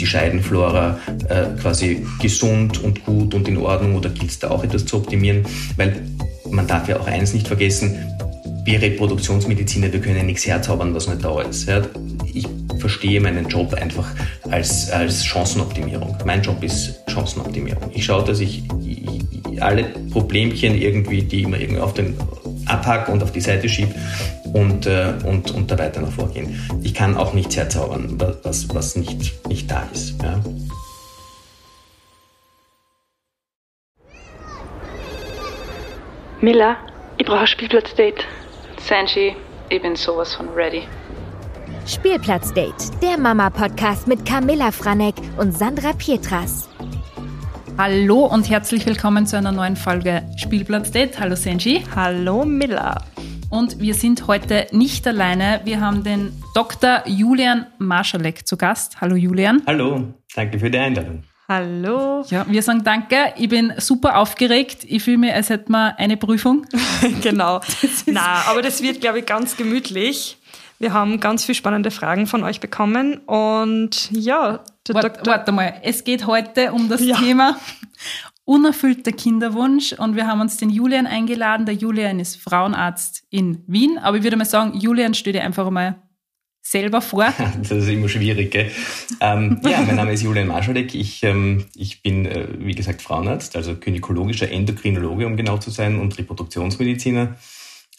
die Scheidenflora äh, quasi gesund und gut und in Ordnung oder gilt es da auch etwas zu optimieren? Weil man darf ja auch eines nicht vergessen, wir Reproduktionsmediziner, wir können nichts herzaubern, was nicht da ist. Ja? Ich verstehe meinen Job einfach als, als Chancenoptimierung. Mein Job ist Chancenoptimierung. Ich schaue, dass ich alle Problemchen irgendwie, die immer irgendwie auf den abhack und auf die Seite schiebe und, äh, und, und da weiter nach vorgehen. Ich kann auch nichts herzaubern, was, was nicht, nicht da ist. Ja? Miller, ich brauche ein Spielplatzdate. Sanji, ich bin sowas von ready. Spielplatzdate, der Mama-Podcast mit Camilla Franek und Sandra Pietras. Hallo und herzlich willkommen zu einer neuen Folge Spielplatzdate. Hallo Sanji. Hallo Miller. Und wir sind heute nicht alleine. Wir haben den Dr. Julian Marschalek zu Gast. Hallo Julian. Hallo, danke für die Einladung. Hallo. Ja, wir sagen danke. Ich bin super aufgeregt. Ich fühle mich, als hätten wir eine Prüfung. genau. Na, aber das wird, glaube ich, ganz gemütlich. Wir haben ganz viele spannende Fragen von euch bekommen und ja, Warte, warte mal, es geht heute um das ja. Thema unerfüllter Kinderwunsch und wir haben uns den Julian eingeladen. Der Julian ist Frauenarzt in Wien, aber ich würde mal sagen, Julian, stell dir einfach mal selber vor. das ist immer schwierig, gell? ähm, ja, mein Name ist Julian Marschalek. Ich, ähm, ich bin, äh, wie gesagt, Frauenarzt, also gynäkologischer Endokrinologe, um genau zu sein, und Reproduktionsmediziner.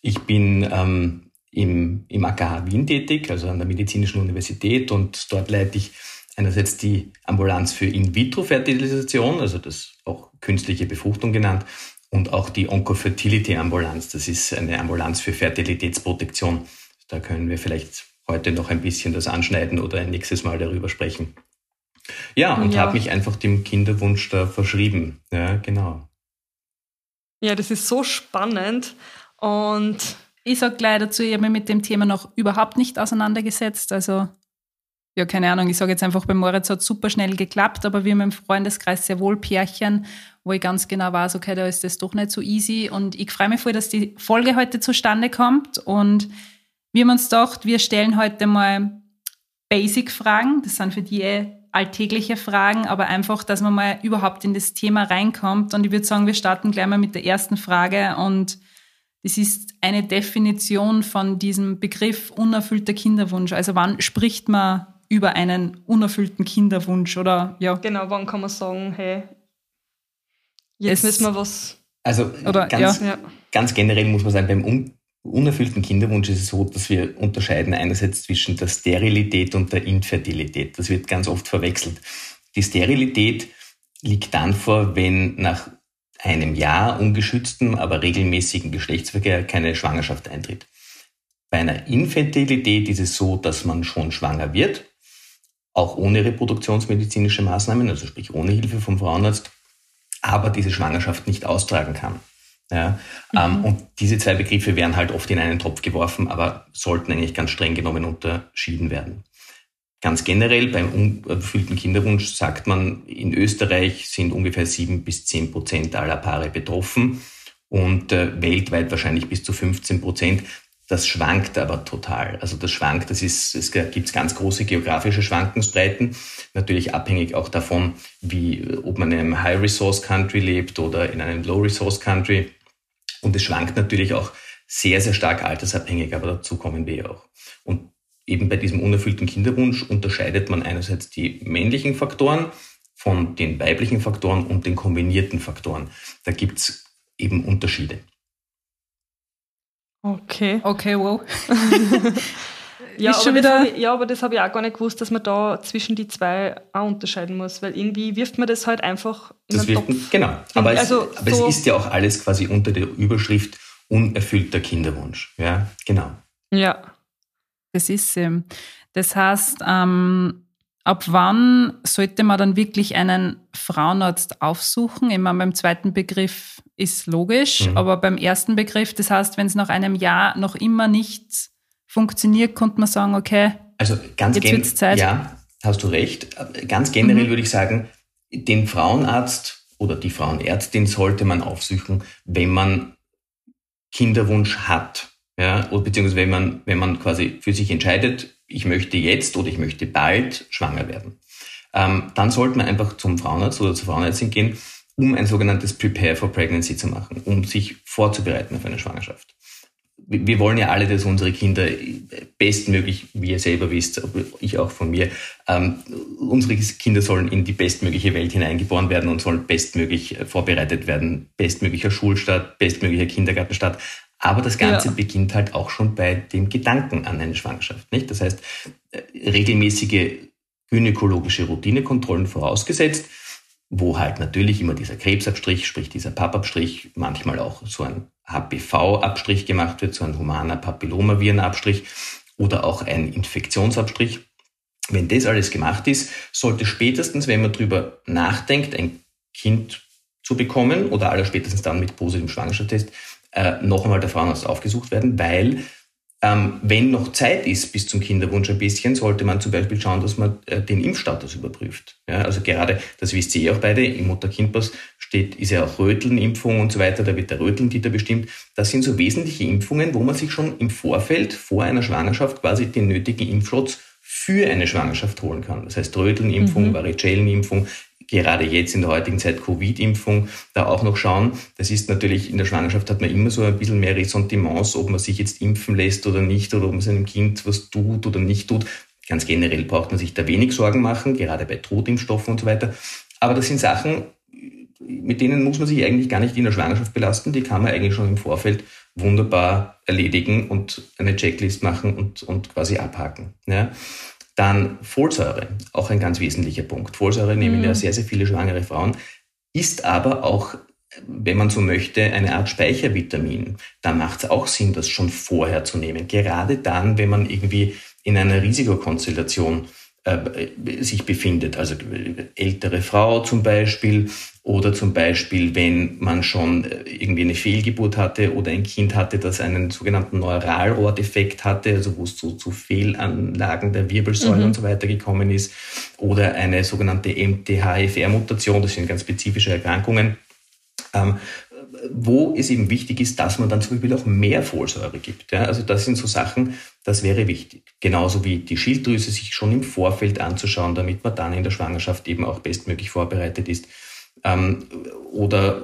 Ich bin ähm, im, im AKH Wien tätig, also an der Medizinischen Universität, und dort leite ich einerseits die Ambulanz für In-vitro-Fertilisation, also das auch künstliche Befruchtung genannt, und auch die Oncofertility-Ambulanz. Das ist eine Ambulanz für Fertilitätsprotektion. Da können wir vielleicht heute noch ein bisschen das anschneiden oder ein nächstes Mal darüber sprechen. Ja, und ja. habe mich einfach dem Kinderwunsch da verschrieben. Ja, genau. Ja, das ist so spannend und ich sage gleich dazu, ich habe mich mit dem Thema noch überhaupt nicht auseinandergesetzt. Also, ja, keine Ahnung, ich sage jetzt einfach, bei Moritz hat es super schnell geklappt, aber wir haben im Freundeskreis sehr wohl Pärchen, wo ich ganz genau weiß, okay, da ist das doch nicht so easy. Und ich freue mich voll, dass die Folge heute zustande kommt und wir haben uns gedacht, wir stellen heute mal Basic-Fragen. Das sind für die eh alltägliche Fragen, aber einfach, dass man mal überhaupt in das Thema reinkommt. Und ich würde sagen, wir starten gleich mal mit der ersten Frage. Und das ist eine Definition von diesem Begriff unerfüllter Kinderwunsch. Also wann spricht man über einen unerfüllten Kinderwunsch oder ja? Genau, wann kann man sagen, hey, jetzt es, müssen wir was. Also oder, ganz, ja. ganz generell muss man sagen, beim unerfüllten Kinderwunsch ist es so, dass wir unterscheiden einerseits zwischen der Sterilität und der Infertilität. Das wird ganz oft verwechselt. Die Sterilität liegt dann vor, wenn nach einem Jahr ungeschützten, aber regelmäßigen Geschlechtsverkehr keine Schwangerschaft eintritt. Bei einer Infertilität ist es so, dass man schon schwanger wird, auch ohne reproduktionsmedizinische Maßnahmen, also sprich ohne Hilfe vom Frauenarzt, aber diese Schwangerschaft nicht austragen kann. Ja, ähm, mhm. und diese zwei Begriffe werden halt oft in einen Topf geworfen, aber sollten eigentlich ganz streng genommen unterschieden werden. Ganz generell beim unerfüllten Kinderwunsch sagt man, in Österreich sind ungefähr sieben bis zehn Prozent aller Paare betroffen und äh, weltweit wahrscheinlich bis zu 15 Prozent. Das schwankt aber total. Also das schwankt, das ist, es gibt ganz große geografische Schwankungsbreiten, natürlich abhängig auch davon, wie, ob man in einem High-Resource-Country lebt oder in einem Low-Resource-Country. Und es schwankt natürlich auch sehr, sehr stark altersabhängig, aber dazu kommen wir auch. Und eben bei diesem unerfüllten Kinderwunsch unterscheidet man einerseits die männlichen Faktoren von den weiblichen Faktoren und den kombinierten Faktoren. Da gibt's eben Unterschiede. Okay. Okay, wow. ja, aber wieder ich, ja, aber das habe ich auch gar nicht gewusst, dass man da zwischen die zwei auch unterscheiden muss, weil irgendwie wirft man das halt einfach in das wirft, Topf. Genau, aber, also es, aber so es ist ja auch alles quasi unter der Überschrift unerfüllter Kinderwunsch. Ja, genau. Ja. Das ist sie. Das heißt, ähm, ab wann sollte man dann wirklich einen Frauenarzt aufsuchen? Meine, beim zweiten Begriff ist logisch, mhm. aber beim ersten Begriff, das heißt, wenn es nach einem Jahr noch immer nicht funktioniert, konnte man sagen, okay, also ganz jetzt wird Zeit. Ja, hast du recht. Ganz generell mhm. würde ich sagen, den Frauenarzt oder die Frauenärztin sollte man aufsuchen, wenn man Kinderwunsch hat ja, beziehungsweise wenn man, wenn man quasi für sich entscheidet, ich möchte jetzt oder ich möchte bald schwanger werden. ähm, dann sollte man einfach zum Frauenarzt oder zur Frauenärztin gehen, um ein sogenanntes Prepare for Pregnancy zu machen, um sich vorzubereiten auf eine Schwangerschaft wir wollen ja alle, dass unsere Kinder bestmöglich, wie ihr selber wisst, ich auch von mir, ähm, unsere Kinder sollen in die bestmögliche Welt hineingeboren werden und sollen bestmöglich vorbereitet werden, bestmöglicher Schulstart, bestmöglicher Kindergartenstart. Aber das Ganze ja. beginnt halt auch schon bei dem Gedanken an eine Schwangerschaft, nicht? Das heißt, äh, regelmäßige gynäkologische Routinekontrollen vorausgesetzt, wo halt natürlich immer dieser Krebsabstrich, sprich dieser Pappabstrich, manchmal auch so ein HPV-Abstrich gemacht wird, so ein humaner Papillomavirenabstrich oder auch ein Infektionsabstrich. Wenn das alles gemacht ist, sollte spätestens, wenn man darüber nachdenkt, ein Kind zu bekommen oder aller spätestens dann mit positivem Schwangerschaftstest, äh, noch einmal der Frauenarzt aufgesucht werden, weil ähm, wenn noch Zeit ist bis zum Kinderwunsch ein bisschen, sollte man zum Beispiel schauen, dass man äh, den Impfstatus überprüft. Ja, also gerade, das wisst ihr eh auch beide, im Mutter-Kind-Pass steht, ist ja auch Röteln-Impfung und so weiter, da wird der Röteln-Titer bestimmt. Das sind so wesentliche Impfungen, wo man sich schon im Vorfeld, vor einer Schwangerschaft, quasi den nötigen Impfschutz für eine Schwangerschaft holen kann. Das heißt Röteln-Impfung, mhm. Varicellen-Impfung, gerade jetzt in der heutigen Zeit Covid-Impfung da auch noch schauen. Das ist natürlich, in der Schwangerschaft hat man immer so ein bisschen mehr Ressentiments, ob man sich jetzt impfen lässt oder nicht oder ob man seinem Kind was tut oder nicht tut. Ganz generell braucht man sich da wenig Sorgen machen, gerade bei Totimpfstoffen und so weiter. Aber das sind Sachen, mit denen muss man sich eigentlich gar nicht in der Schwangerschaft belasten. Die kann man eigentlich schon im Vorfeld wunderbar erledigen und eine Checklist machen und, und quasi abhaken. Ja. Dann Folsäure, auch ein ganz wesentlicher Punkt. Folsäure mhm. nehmen ja sehr, sehr viele schwangere Frauen, ist aber auch, wenn man so möchte, eine Art Speichervitamin. Da macht es auch Sinn, das schon vorher zu nehmen. Gerade dann, wenn man irgendwie in einer Risikokonstellation sich befindet. Also ältere Frau zum Beispiel oder zum Beispiel, wenn man schon äh, irgendwie eine Fehlgeburt hatte oder ein Kind hatte, das einen sogenannten Neuralrohrdefekt hatte, also wo es zu, zu Fehlanlagen der Wirbelsäule mhm. und so weiter gekommen ist, oder eine sogenannte MTHFR-Mutation, das sind ganz spezifische Erkrankungen. Ähm, wo es eben wichtig ist, dass man dann zum Beispiel auch mehr Folsäure gibt. Ja, also das sind so Sachen, das wäre wichtig. Genauso wie die Schilddrüse sich schon im Vorfeld anzuschauen, damit man dann in der Schwangerschaft eben auch bestmöglich vorbereitet ist. Ähm, oder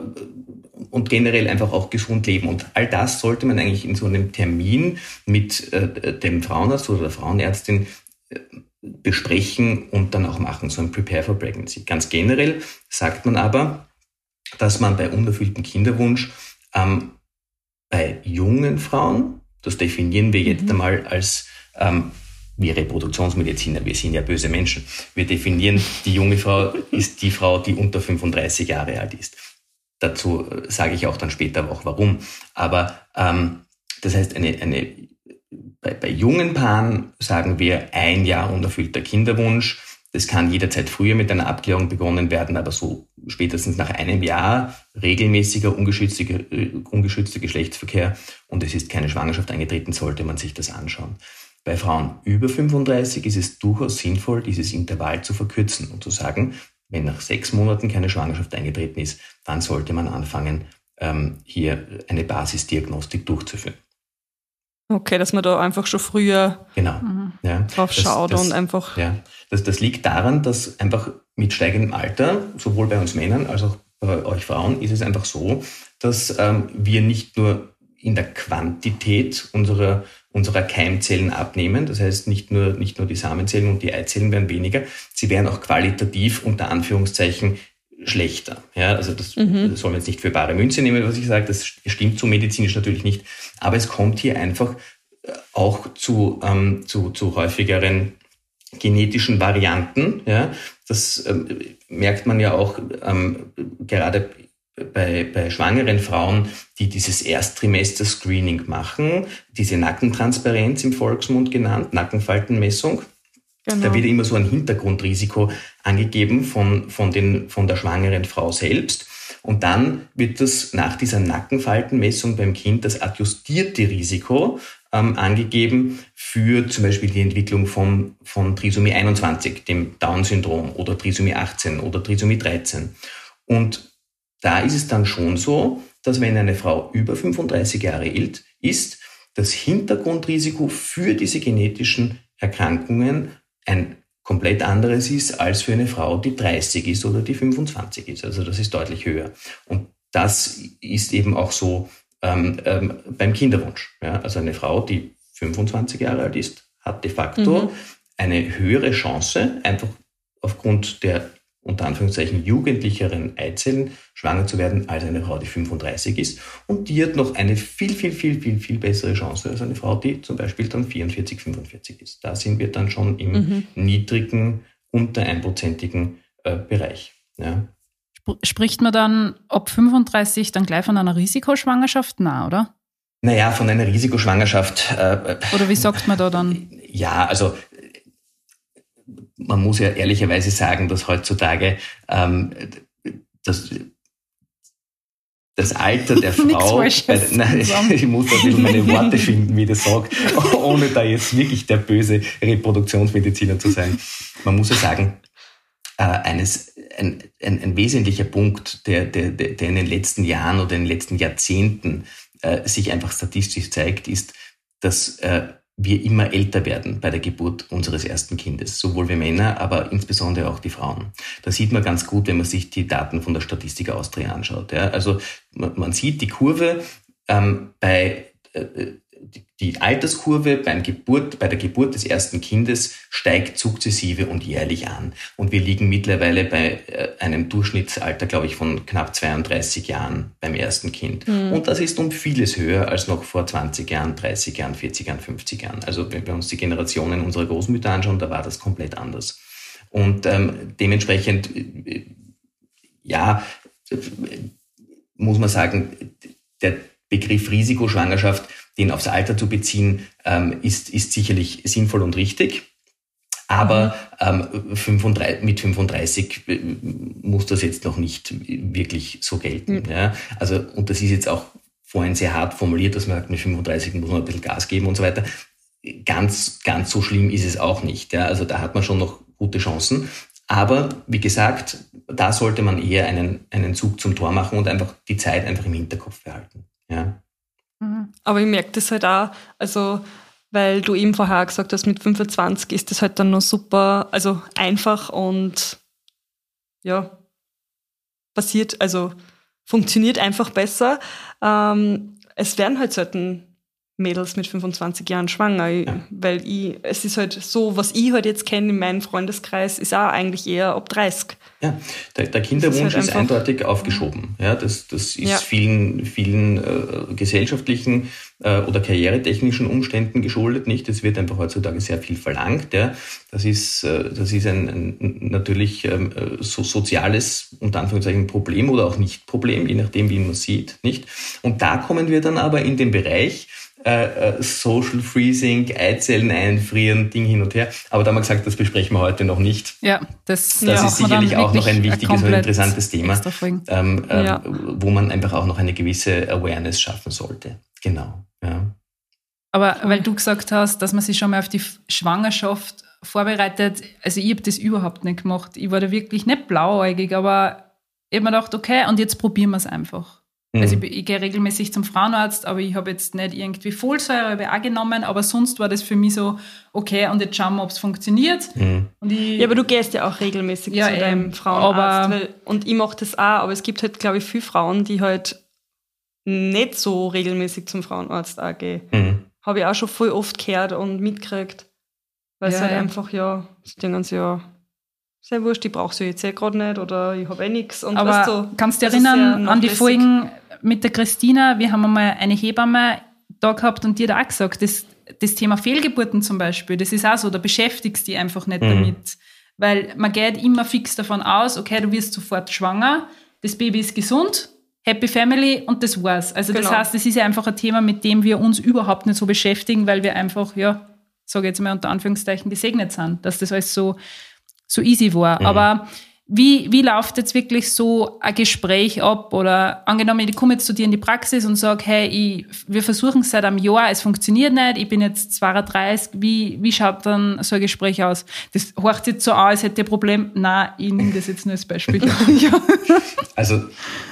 und generell einfach auch gesund leben. Und all das sollte man eigentlich in so einem Termin mit äh, dem Frauenarzt oder der Frauenärztin äh, besprechen und dann auch machen, so ein Prepare for Pregnancy. Ganz generell sagt man aber, dass man bei unerfülltem Kinderwunsch ähm, bei jungen Frauen, das definieren wir jetzt mhm. einmal als ähm, wir Reproduktionsmediziner, wir sind ja böse Menschen. Wir definieren, die junge Frau ist die Frau, die unter 35 Jahre alt ist. Dazu äh, sage ich auch dann später auch warum. Aber ähm, das heißt, eine, eine, bei, bei jungen Paaren sagen wir ein Jahr unerfüllter Kinderwunsch, das kann jederzeit früher mit einer Abklärung begonnen werden, aber so spätestens nach einem Jahr regelmäßiger ungeschützter, äh, ungeschützter Geschlechtsverkehr und es ist keine Schwangerschaft eingetreten, sollte man sich das anschauen. Bei Frauen über 35 ist es durchaus sinnvoll, dieses Intervall zu verkürzen und zu sagen, wenn nach sechs Monaten keine Schwangerschaft eingetreten ist, dann sollte man anfangen, ähm, hier eine Basisdiagnostik durchzuführen. Okay, dass man da einfach schon früher genau. ja, drauf das, schaut das, und einfach. Ja, das, das liegt daran, dass einfach mit steigendem Alter, sowohl bei uns Männern als auch bei euch Frauen, ist es einfach so, dass ähm, wir nicht nur in der Quantität unserer, unserer Keimzellen abnehmen, das heißt nicht nur, nicht nur die Samenzellen und die Eizellen werden weniger, sie werden auch qualitativ unter Anführungszeichen schlechter. Ja, also das, mhm. das soll man jetzt nicht für bare Münze nehmen, was ich sage, das stimmt so medizinisch natürlich nicht. Aber es kommt hier einfach äh, auch zu, ähm, zu, zu häufigeren genetischen Varianten. Ja, das ähm, merkt man ja auch ähm, gerade bei, bei schwangeren Frauen, die dieses Ersttrimester-Screening machen, diese Nackentransparenz im Volksmund genannt, Nackenfaltenmessung. Genau. Da wird immer so ein Hintergrundrisiko angegeben von, von, den, von der schwangeren Frau selbst. Und dann wird das nach dieser Nackenfaltenmessung beim Kind das adjustierte Risiko ähm, angegeben für zum Beispiel die Entwicklung von, von Trisomie 21, dem Down-Syndrom oder Trisomie 18 oder Trisomie 13. Und da ist es dann schon so, dass wenn eine Frau über 35 Jahre alt ist, das Hintergrundrisiko für diese genetischen Erkrankungen ein komplett anderes ist als für eine Frau, die 30 ist oder die 25 ist. Also das ist deutlich höher. Und das ist eben auch so ähm, ähm, beim Kinderwunsch. Ja? Also eine Frau, die 25 Jahre alt ist, hat de facto mhm. eine höhere Chance, einfach aufgrund der unter Anführungszeichen jugendlicheren Eizellen schwanger zu werden als eine Frau, die 35 ist. Und die hat noch eine viel, viel, viel, viel, viel bessere Chance als eine Frau, die zum Beispiel dann 44, 45 ist. Da sind wir dann schon im mhm. niedrigen, unter einprozentigen äh, Bereich. Ja. Spricht man dann ab 35 dann gleich von einer Risikoschwangerschaft? Na, oder? Naja, von einer Risikoschwangerschaft. Äh, oder wie sagt man da dann? Ja, also man muss ja ehrlicherweise sagen, dass heutzutage ähm, das, das Alter der Frau, bei, nein, ich muss da ein bisschen meine Worte finden, wie das sage, ohne da jetzt wirklich der böse Reproduktionsmediziner zu sein. Man muss ja sagen, äh, eines, ein, ein, ein wesentlicher Punkt, der, der, der in den letzten Jahren oder in den letzten Jahrzehnten äh, sich einfach statistisch zeigt, ist, dass äh, wir immer älter werden bei der Geburt unseres ersten Kindes, sowohl wir Männer, aber insbesondere auch die Frauen. Da sieht man ganz gut, wenn man sich die Daten von der Statistik Austria anschaut. Ja. Also man, man sieht die Kurve ähm, bei äh, die Alterskurve beim Geburt, bei der Geburt des ersten Kindes steigt sukzessive und jährlich an. Und wir liegen mittlerweile bei äh, einem Durchschnittsalter, glaube ich, von knapp 32 Jahren beim ersten Kind. Mhm. Und das ist um vieles höher als noch vor 20 Jahren, 30 Jahren, 40 Jahren, 50 Jahren. Also wenn wir uns die Generationen unserer Großmütter anschauen, da war das komplett anders. Und ähm, dementsprechend, äh, ja, muss man sagen, der Begriff Risikoschwangerschaft den aufs Alter zu beziehen, ähm, ist, ist sicherlich sinnvoll und richtig. Aber ähm, 35, mit 35 äh, muss das jetzt noch nicht wirklich so gelten. Mhm. Ja? Also, und das ist jetzt auch vorhin sehr hart formuliert, dass man sagt, mit 35 muss man ein bisschen Gas geben und so weiter. Ganz, ganz so schlimm ist es auch nicht. Ja? Also da hat man schon noch gute Chancen. Aber wie gesagt, da sollte man eher einen, einen Zug zum Tor machen und einfach die Zeit einfach im Hinterkopf behalten. Ja? Mhm. Aber ich merke das halt auch, also weil du eben vorher gesagt hast, mit 25 ist das halt dann noch super, also einfach und ja, passiert, also funktioniert einfach besser. Ähm, es werden halt selten Mädels mit 25 Jahren schwanger, ja. weil ich, es ist halt so, was ich halt jetzt kenne in meinem Freundeskreis, ist auch eigentlich eher ab 30. Ja, der, der Kinderwunsch ist, halt ist, eindeutig aufgeschoben. Ja, das, das ist ja. vielen, vielen äh, gesellschaftlichen äh, oder karrieretechnischen Umständen geschuldet, nicht? Es wird einfach heutzutage sehr viel verlangt. Ja. Das ist, äh, das ist ein, ein natürlich ähm, äh, so soziales, unter Anführungszeichen, Problem oder auch nicht Problem, je nachdem, wie man sieht, nicht? Und da kommen wir dann aber in den Bereich, äh, äh, Social Freezing, Eizellen einfrieren, Ding hin und her. Aber da haben wir gesagt, das besprechen wir heute noch nicht. Ja, das, das ja, ist sicherlich auch noch ein wichtiges und interessantes Thema, ähm, äh, ja. wo man einfach auch noch eine gewisse Awareness schaffen sollte. Genau. Ja. Aber weil du gesagt hast, dass man sich schon mal auf die Schwangerschaft vorbereitet, also ich habe das überhaupt nicht gemacht. Ich war da wirklich nicht blauäugig, aber ich habe mir gedacht, okay, und jetzt probieren wir es einfach. Also mhm. ich, ich gehe regelmäßig zum Frauenarzt, aber ich habe jetzt nicht irgendwie Folsäure habe ich auch genommen, aber sonst war das für mich so, okay, und jetzt schauen wir, ob es funktioniert. Mhm. Ich, ja, aber du gehst ja auch regelmäßig ja, zu deinem Frauenarzt. Weil, und ich mache das auch, aber es gibt halt, glaube ich, viele Frauen, die halt nicht so regelmäßig zum Frauenarzt auch gehen. Mhm. Habe ich auch schon voll oft gehört und mitgekriegt. Weil ja, es halt ja. einfach, ja, sie denken sie ja, sehr wurscht, ich brauche sie jetzt eh gerade nicht oder ich habe eh nichts. Aber weißt du, kannst du dich erinnern an die Folgen mit der Christina? Wir haben einmal eine Hebamme da gehabt und die hat auch gesagt, das, das Thema Fehlgeburten zum Beispiel, das ist auch so, da beschäftigst du dich einfach nicht mhm. damit. Weil man geht immer fix davon aus, okay, du wirst sofort schwanger, das Baby ist gesund, Happy Family und das war's. Also genau. das heißt, das ist ja einfach ein Thema, mit dem wir uns überhaupt nicht so beschäftigen, weil wir einfach, ja, sage jetzt mal unter Anführungszeichen, gesegnet sind, dass das alles so so easy war. Mhm. Aber wie, wie läuft jetzt wirklich so ein Gespräch ab? Oder angenommen, ich komme jetzt zu dir in die Praxis und sage, hey, ich, wir versuchen es seit einem Jahr, es funktioniert nicht, ich bin jetzt 32, wie, wie schaut dann so ein Gespräch aus? Das horcht jetzt so an, als hätte ihr ein Problem. Nein, ich nehme das jetzt nur als Beispiel. Also,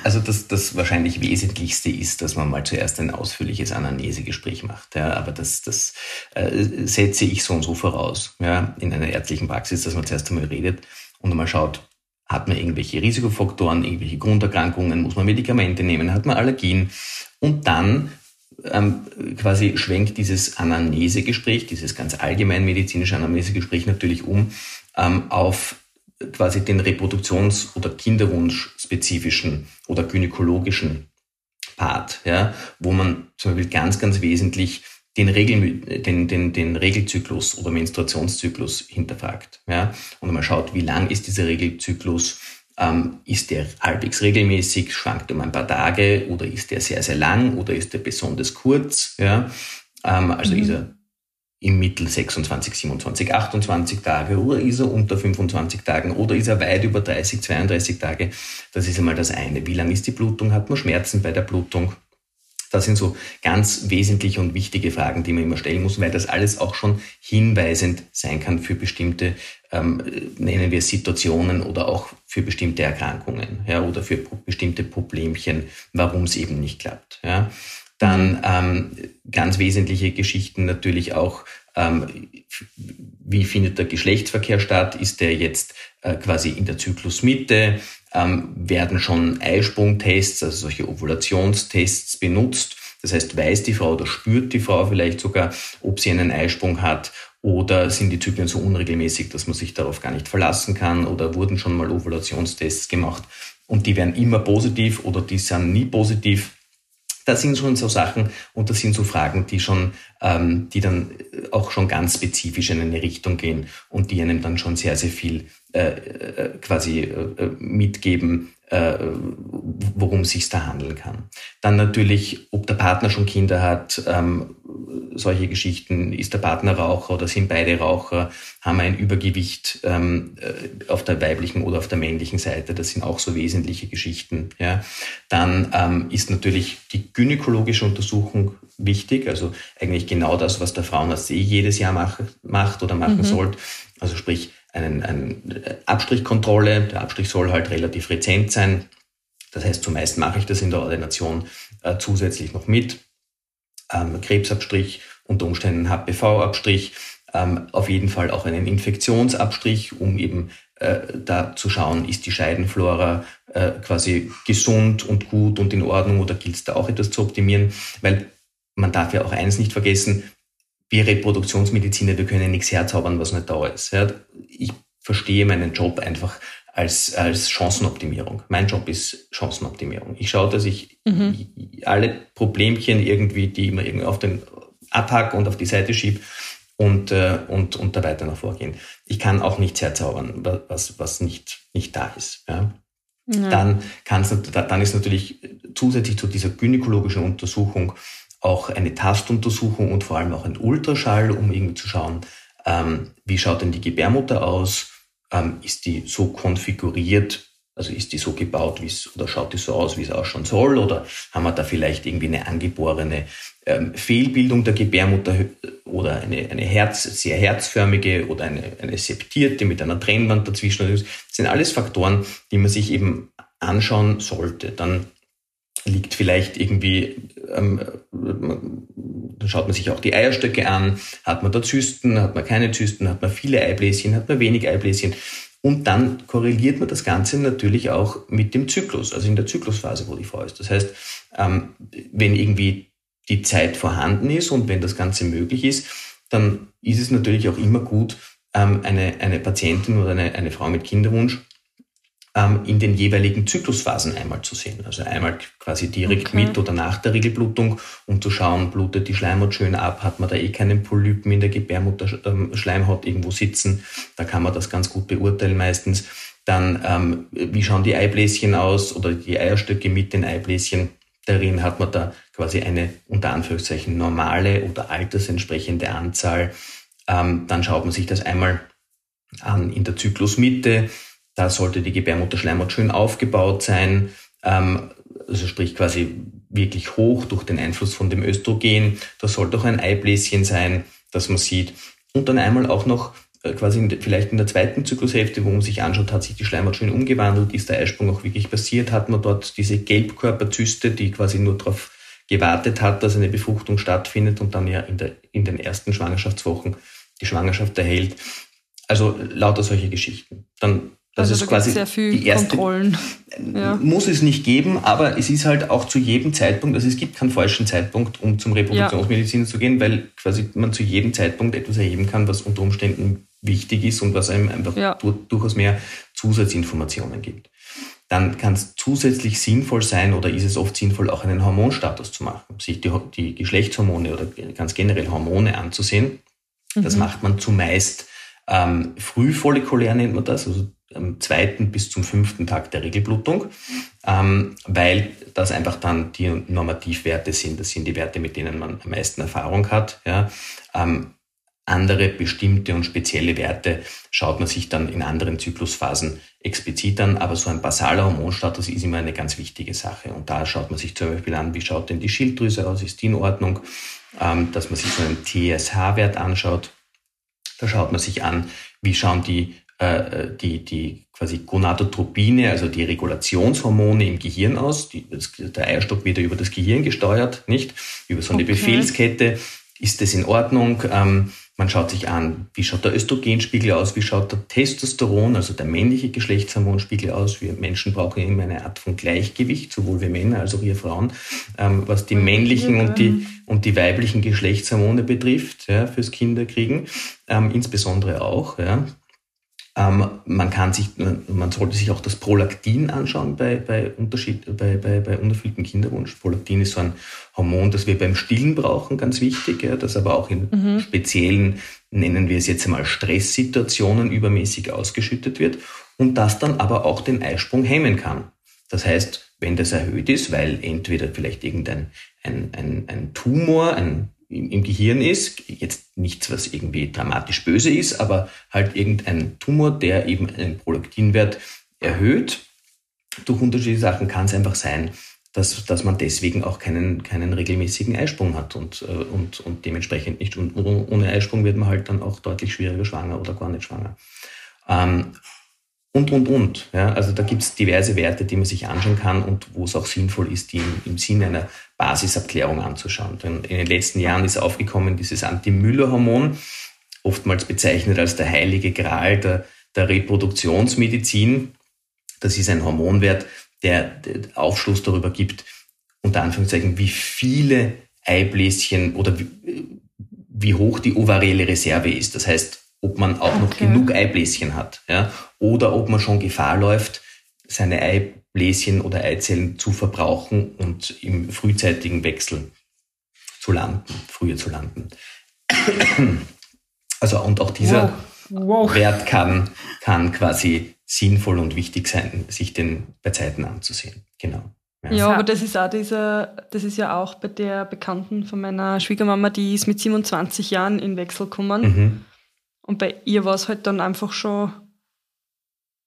also das, das wahrscheinlich Wesentlichste ist, dass man mal zuerst ein ausführliches Anamnesegespräch macht. Ja, aber das, das äh, setze ich so und so voraus ja, in einer ärztlichen Praxis, dass man zuerst einmal redet und einmal schaut, hat man irgendwelche Risikofaktoren, irgendwelche Grunderkrankungen, muss man Medikamente nehmen, hat man Allergien. Und dann ähm, quasi schwenkt dieses Anamnesegespräch, dieses ganz allgemein medizinische Anamnesegespräch natürlich um ähm, auf quasi den Reproduktions- oder Kinderwunsch-spezifischen oder gynäkologischen Part, ja, wo man zum Beispiel ganz, ganz wesentlich den, Regel, den, den, den Regelzyklus oder Menstruationszyklus hinterfragt. Ja? Und man schaut, wie lang ist dieser Regelzyklus, ähm, ist der halbwegs regelmäßig, schwankt um ein paar Tage oder ist der sehr, sehr lang oder ist der besonders kurz? Ja? Ähm, also mhm. ist er im Mittel 26, 27, 28 Tage oder ist er unter 25 Tagen oder ist er weit über 30, 32 Tage. Das ist einmal das eine. Wie lang ist die Blutung? Hat man Schmerzen bei der Blutung? Das sind so ganz wesentliche und wichtige Fragen, die man immer stellen muss, weil das alles auch schon hinweisend sein kann für bestimmte, ähm, nennen wir Situationen oder auch für bestimmte Erkrankungen ja, oder für bestimmte Problemchen, warum es eben nicht klappt. Ja. Dann ähm, ganz wesentliche Geschichten natürlich auch, ähm, wie findet der Geschlechtsverkehr statt? Ist der jetzt äh, quasi in der Zyklusmitte? Ähm, werden schon Eisprungtests, also solche Ovulationstests benutzt? Das heißt, weiß die Frau oder spürt die Frau vielleicht sogar, ob sie einen Eisprung hat oder sind die Zyklen so unregelmäßig, dass man sich darauf gar nicht verlassen kann oder wurden schon mal Ovulationstests gemacht und die werden immer positiv oder die sind nie positiv das sind schon so Sachen und das sind so Fragen, die schon, ähm, die dann auch schon ganz spezifisch in eine Richtung gehen und die einem dann schon sehr, sehr viel äh, äh quasi äh, mitgeben, äh, worum es sich da handeln kann. Dann natürlich, ob der Partner schon Kinder hat, ähm, solche Geschichten, ist der Partner Raucher oder sind beide Raucher, haben ein Übergewicht ähm, äh, auf der weiblichen oder auf der männlichen Seite, das sind auch so wesentliche Geschichten. Ja. Dann ähm, ist natürlich die gynäkologische Untersuchung wichtig, also eigentlich genau das, was der Frauenarzt eh jedes Jahr mach, macht oder machen mhm. sollte. Also sprich, einen, eine Abstrichkontrolle. Der Abstrich soll halt relativ rezent sein. Das heißt, zumeist mache ich das in der Ordination äh, zusätzlich noch mit. Ähm, Krebsabstrich, unter Umständen HPV-Abstrich, ähm, auf jeden Fall auch einen Infektionsabstrich, um eben äh, da zu schauen, ist die Scheidenflora äh, quasi gesund und gut und in Ordnung oder gilt es da auch etwas zu optimieren? Weil man darf ja auch eins nicht vergessen, wir Reproduktionsmediziner, wir können nichts herzaubern, was nicht da ist. Ja, ich verstehe meinen Job einfach als, als Chancenoptimierung. Mein Job ist Chancenoptimierung. Ich schaue, dass ich mhm. alle Problemchen irgendwie, die immer irgendwie auf den abhack und auf die Seite schiebe und, äh, und, und da weiter nach vorgehen. Ich kann auch nichts herzaubern, was, was nicht, nicht da ist. Ja. Ja. Dann, kann's, dann ist natürlich zusätzlich zu dieser gynäkologischen Untersuchung auch eine Tastuntersuchung und vor allem auch ein Ultraschall, um irgendwie zu schauen, ähm, wie schaut denn die Gebärmutter aus? Ähm, ist die so konfiguriert, also ist die so gebaut, wie es oder schaut die so aus, wie es ausschauen soll? Oder haben wir da vielleicht irgendwie eine angeborene ähm, Fehlbildung der Gebärmutter oder eine, eine Herz, sehr herzförmige oder eine, eine septierte mit einer Trennwand dazwischen? Das sind alles Faktoren, die man sich eben anschauen sollte. Dann liegt vielleicht irgendwie, ähm, dann schaut man sich auch die Eierstöcke an, hat man da Zysten, hat man keine Zysten, hat man viele Eibläschen, hat man wenig Eibläschen. Und dann korreliert man das Ganze natürlich auch mit dem Zyklus, also in der Zyklusphase, wo die Frau ist. Das heißt, ähm, wenn irgendwie die Zeit vorhanden ist und wenn das Ganze möglich ist, dann ist es natürlich auch immer gut, ähm, eine, eine Patientin oder eine, eine Frau mit Kinderwunsch in den jeweiligen Zyklusphasen einmal zu sehen. Also einmal quasi direkt okay. mit oder nach der Regelblutung, um zu schauen, blutet die Schleimhaut schön ab, hat man da eh keinen Polypen in der Gebärmutter-Schleimhaut ähm, irgendwo sitzen. Da kann man das ganz gut beurteilen meistens. Dann, ähm, wie schauen die Eibläschen aus oder die Eierstöcke mit den Eibläschen? Darin hat man da quasi eine unter Anführungszeichen normale oder altersentsprechende Anzahl. Ähm, dann schaut man sich das einmal an in der Zyklusmitte Da sollte die Gebärmutterschleimhaut schön aufgebaut sein, ähm, also sprich quasi wirklich hoch durch den Einfluss von dem Östrogen. Da sollte auch ein Eibläschen sein, das man sieht. Und dann einmal auch noch äh, quasi in, vielleicht in der zweiten Zyklushälfte, wo man sich anschaut, hat sich die Schleimhaut schön umgewandelt, ist der Eisprung auch wirklich passiert, hat man dort diese Gelbkörperzyste, die quasi nur darauf gewartet hat, dass eine Befruchtung stattfindet und dann ja in, der, in den ersten Schwangerschaftswochen die Schwangerschaft erhält. Also lauter solche Geschichten. Dann das also ist quasi sehr viel die erste. Kontrollen. Ja. Muss es nicht geben, aber es ist halt auch zu jedem Zeitpunkt, also es gibt keinen falschen Zeitpunkt, um zum Reproduktionsmediziner ja. zu gehen, weil quasi man zu jedem Zeitpunkt etwas erheben kann, was unter Umständen wichtig ist und was einem einfach ja. durchaus mehr Zusatzinformationen gibt. Dann kann es zusätzlich sinnvoll sein oder ist es oft sinnvoll, auch einen Hormonstatus zu machen, sich die, die Geschlechtshormone oder ganz generell Hormone anzusehen. Mhm. Das macht man zumeist ähm, frühfollikulär nennt man das, also am zweiten bis zum fünften Tag der Regelblutung, ähm, weil das einfach dann die Normativwerte sind. Das sind die Werte, mit denen man am meisten Erfahrung hat. Ja. Ähm, andere bestimmte und spezielle Werte schaut man sich dann in anderen Zyklusphasen explizit an, aber so ein basaler Hormonstatus ist immer eine ganz wichtige Sache. Und da schaut man sich zum Beispiel an, wie schaut denn die Schilddrüse aus, ist die in Ordnung, ähm, dass man sich so einen TSH-Wert anschaut. Da schaut man sich an, wie schauen die die, die quasi Gonadotropine, also die Regulationshormone im Gehirn aus. Die, das, der Eierstock wird ja über das Gehirn gesteuert, nicht? Über so eine okay. Befehlskette. Ist das in Ordnung? Ähm, man schaut sich an, wie schaut der Östrogenspiegel aus, wie schaut der Testosteron, also der männliche Geschlechtshormonspiegel aus. Wir Menschen brauchen immer eine Art von Gleichgewicht, sowohl wir Männer als auch wir Frauen, ähm, was die männlichen und die, und die weiblichen Geschlechtshormone betrifft, ja, fürs Kinderkriegen, ähm, insbesondere auch. Ja. Ähm, man kann sich, man sollte sich auch das Prolaktin anschauen bei, bei, Unterschied, bei, bei, bei unerfülltem Kinderwunsch. Prolaktin ist so ein Hormon, das wir beim Stillen brauchen, ganz wichtig, ja, das aber auch in mhm. speziellen, nennen wir es jetzt einmal Stresssituationen übermäßig ausgeschüttet wird und das dann aber auch den Eisprung hemmen kann. Das heißt, wenn das erhöht ist, weil entweder vielleicht irgendein ein, ein, ein Tumor, ein im Gehirn ist, jetzt nichts, was irgendwie dramatisch böse ist, aber halt irgendein Tumor, der eben einen Prolaktinwert erhöht. Durch unterschiedliche Sachen kann es einfach sein, dass, dass man deswegen auch keinen, keinen regelmäßigen Eisprung hat und, äh, und, und dementsprechend nicht. Und ohne Eisprung wird man halt dann auch deutlich schwieriger schwanger oder gar nicht schwanger. Ähm, und, und, und. Ja, also da gibt es diverse Werte, die man sich anschauen kann und wo es auch sinnvoll ist, die im, im Sinne einer Basisabklärung anzuschauen. Denn in den letzten Jahren ist aufgekommen dieses Anti-Müller-Hormon, oftmals bezeichnet als der heilige Gral der, der Reproduktionsmedizin. Das ist ein Hormonwert, der, Aufschluss darüber gibt, unter Anführungszeichen, wie viele Eibläschen oder wie, wie hoch die ovarielle Reserve ist. Das heißt, ob man auch okay. noch genug Eibläschen hat, ja, oder ob man schon Gefahr läuft, seine Eibläschen oder Eizellen zu verbrauchen und im frühzeitigen Wechsel zu landen, früher zu landen. Also und auch dieser wow. Wow. Wert kann, kann quasi sinnvoll und wichtig sein, sich den bei Zeiten anzusehen. Genau. Ja. ja, aber das ist auch dieser, das ist ja auch bei der Bekannten von meiner Schwiegermama, die ist mit 27 Jahren in Wechsel gekommen. Mhm. Und bei ihr war es halt dann einfach schon,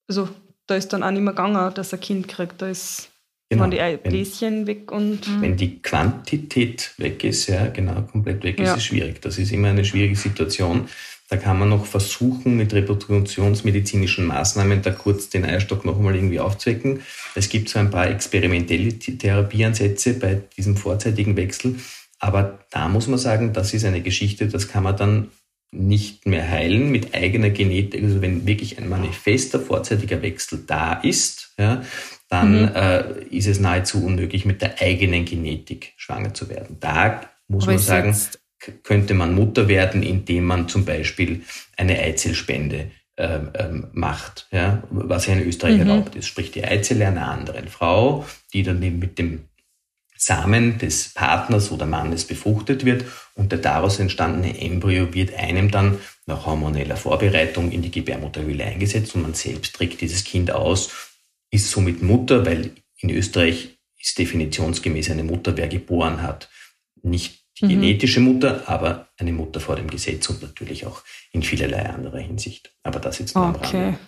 also da ist dann auch nicht mehr gegangen, dass er ein Kind kriegt. Da ist genau. waren die Bläschen weg und. Mhm. Wenn die Quantität weg ist, ja, genau, komplett weg ja. ist es schwierig. Das ist immer eine schwierige Situation. Da kann man noch versuchen, mit reproduktionsmedizinischen Maßnahmen da kurz den Eierstock noch einmal irgendwie aufzuwecken. Es gibt so ein paar experimentelle Therapieansätze bei diesem vorzeitigen Wechsel. Aber da muss man sagen, das ist eine Geschichte, das kann man dann nicht mehr heilen mit eigener Genetik. Also wenn wirklich ein manifester vorzeitiger Wechsel da ist, ja, dann mhm. äh, ist es nahezu unmöglich, mit der eigenen Genetik schwanger zu werden. Da muss Aber man sagen, könnte man Mutter werden, indem man zum Beispiel eine Eizellspende äh, ähm, macht, ja, was ja in Österreich mhm. erlaubt ist. Sprich, die Eizelle einer anderen Frau, die dann eben mit dem Samen des Partners oder Mannes befruchtet wird und der daraus entstandene Embryo wird einem dann nach hormoneller Vorbereitung in die Gebärmutterhöhle eingesetzt und man selbst trägt dieses Kind aus, ist somit Mutter, weil in Österreich ist definitionsgemäß eine Mutter, wer geboren hat. Nicht die mhm. genetische Mutter, aber eine Mutter vor dem Gesetz und natürlich auch in vielerlei anderer Hinsicht. Aber das jetzt nur okay. am Rande.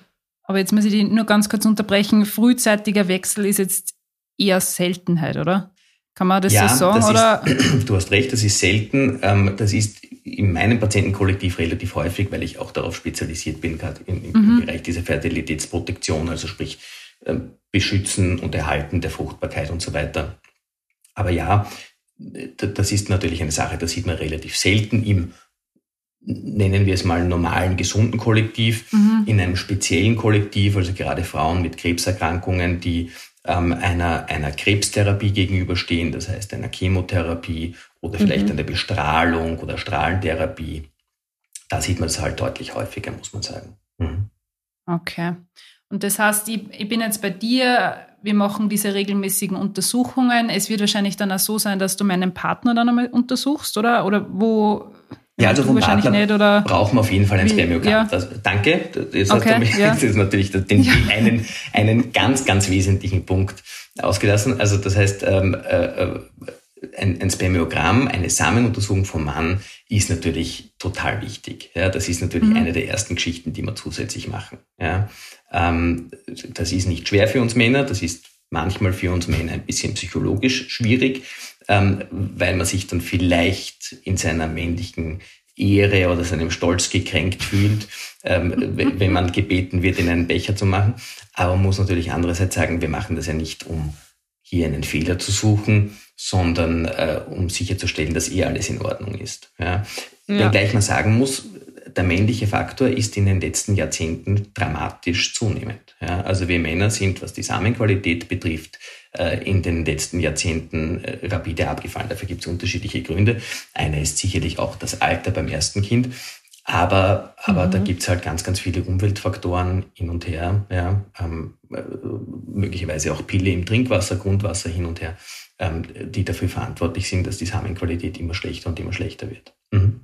Aber jetzt muss ich die nur ganz kurz unterbrechen. Frühzeitiger Wechsel ist jetzt eher Seltenheit, oder? Kann man das ja, so sagen? Das oder? Ist, du hast recht, das ist selten. Ähm, das ist in meinem Patientenkollektiv relativ häufig, weil ich auch darauf spezialisiert bin, gerade im, im mhm. Bereich dieser Fertilitätsprotektion, also sprich ähm, Beschützen und Erhalten der Fruchtbarkeit und so weiter. Aber ja, das ist natürlich eine Sache, das sieht man relativ selten im nennen wir es mal normalen, gesunden Kollektiv, mhm. in einem speziellen Kollektiv, also gerade Frauen mit Krebserkrankungen, die ähm, einer, einer Krebstherapie gegenüberstehen, das heißt einer Chemotherapie oder vielleicht mhm. einer Bestrahlung oder Strahlentherapie. Da sieht man es halt deutlich häufiger, muss man sagen. Mhm. Okay. Und das heißt, ich, ich bin jetzt bei dir, wir machen diese regelmäßigen Untersuchungen. Es wird wahrscheinlich dann auch so sein, dass du meinen Partner dann einmal untersuchst, oder? Oder wo ja, also vom Partner nicht, oder? brauchen wir auf jeden Fall ein Spermiogramm. Ja. Das, danke. Jetzt okay, hast du mich, ja. das ist natürlich den, ja. einen, einen ganz, ganz wesentlichen Punkt ausgelassen. Also das heißt, ähm, äh, äh, ein, ein Spermiogramm, eine Samenuntersuchung vom Mann ist natürlich total wichtig. Ja, das ist natürlich mhm. eine der ersten Geschichten, die wir zusätzlich machen. Ja, ähm, das ist nicht schwer für uns Männer, das ist manchmal für uns Männer ein bisschen psychologisch schwierig ähm, weil man sich dann vielleicht in seiner männlichen Ehre oder seinem Stolz gekränkt fühlt, ähm, wenn man gebeten wird, in einen Becher zu machen. Aber man muss natürlich andererseits sagen, wir machen das ja nicht, um hier einen Fehler zu suchen, sondern äh, um sicherzustellen, dass eh alles in Ordnung ist. Ja. Ja. Wenngleich man sagen muss, der männliche Faktor ist in den letzten Jahrzehnten dramatisch zunehmend. Ja. Also wir Männer sind, was die Samenqualität betrifft, in den letzten Jahrzehnten äh, rapide abgefallen. Dafür gibt es unterschiedliche Gründe. Einer ist sicherlich auch das Alter beim ersten Kind. Aber, aber mhm. da gibt es halt ganz, ganz viele Umweltfaktoren hin und her. Ja, ähm, äh, möglicherweise auch Pille im Trinkwasser, Grundwasser hin und her, ähm, die dafür verantwortlich sind, dass die Samenqualität immer schlechter und immer schlechter wird. Mhm.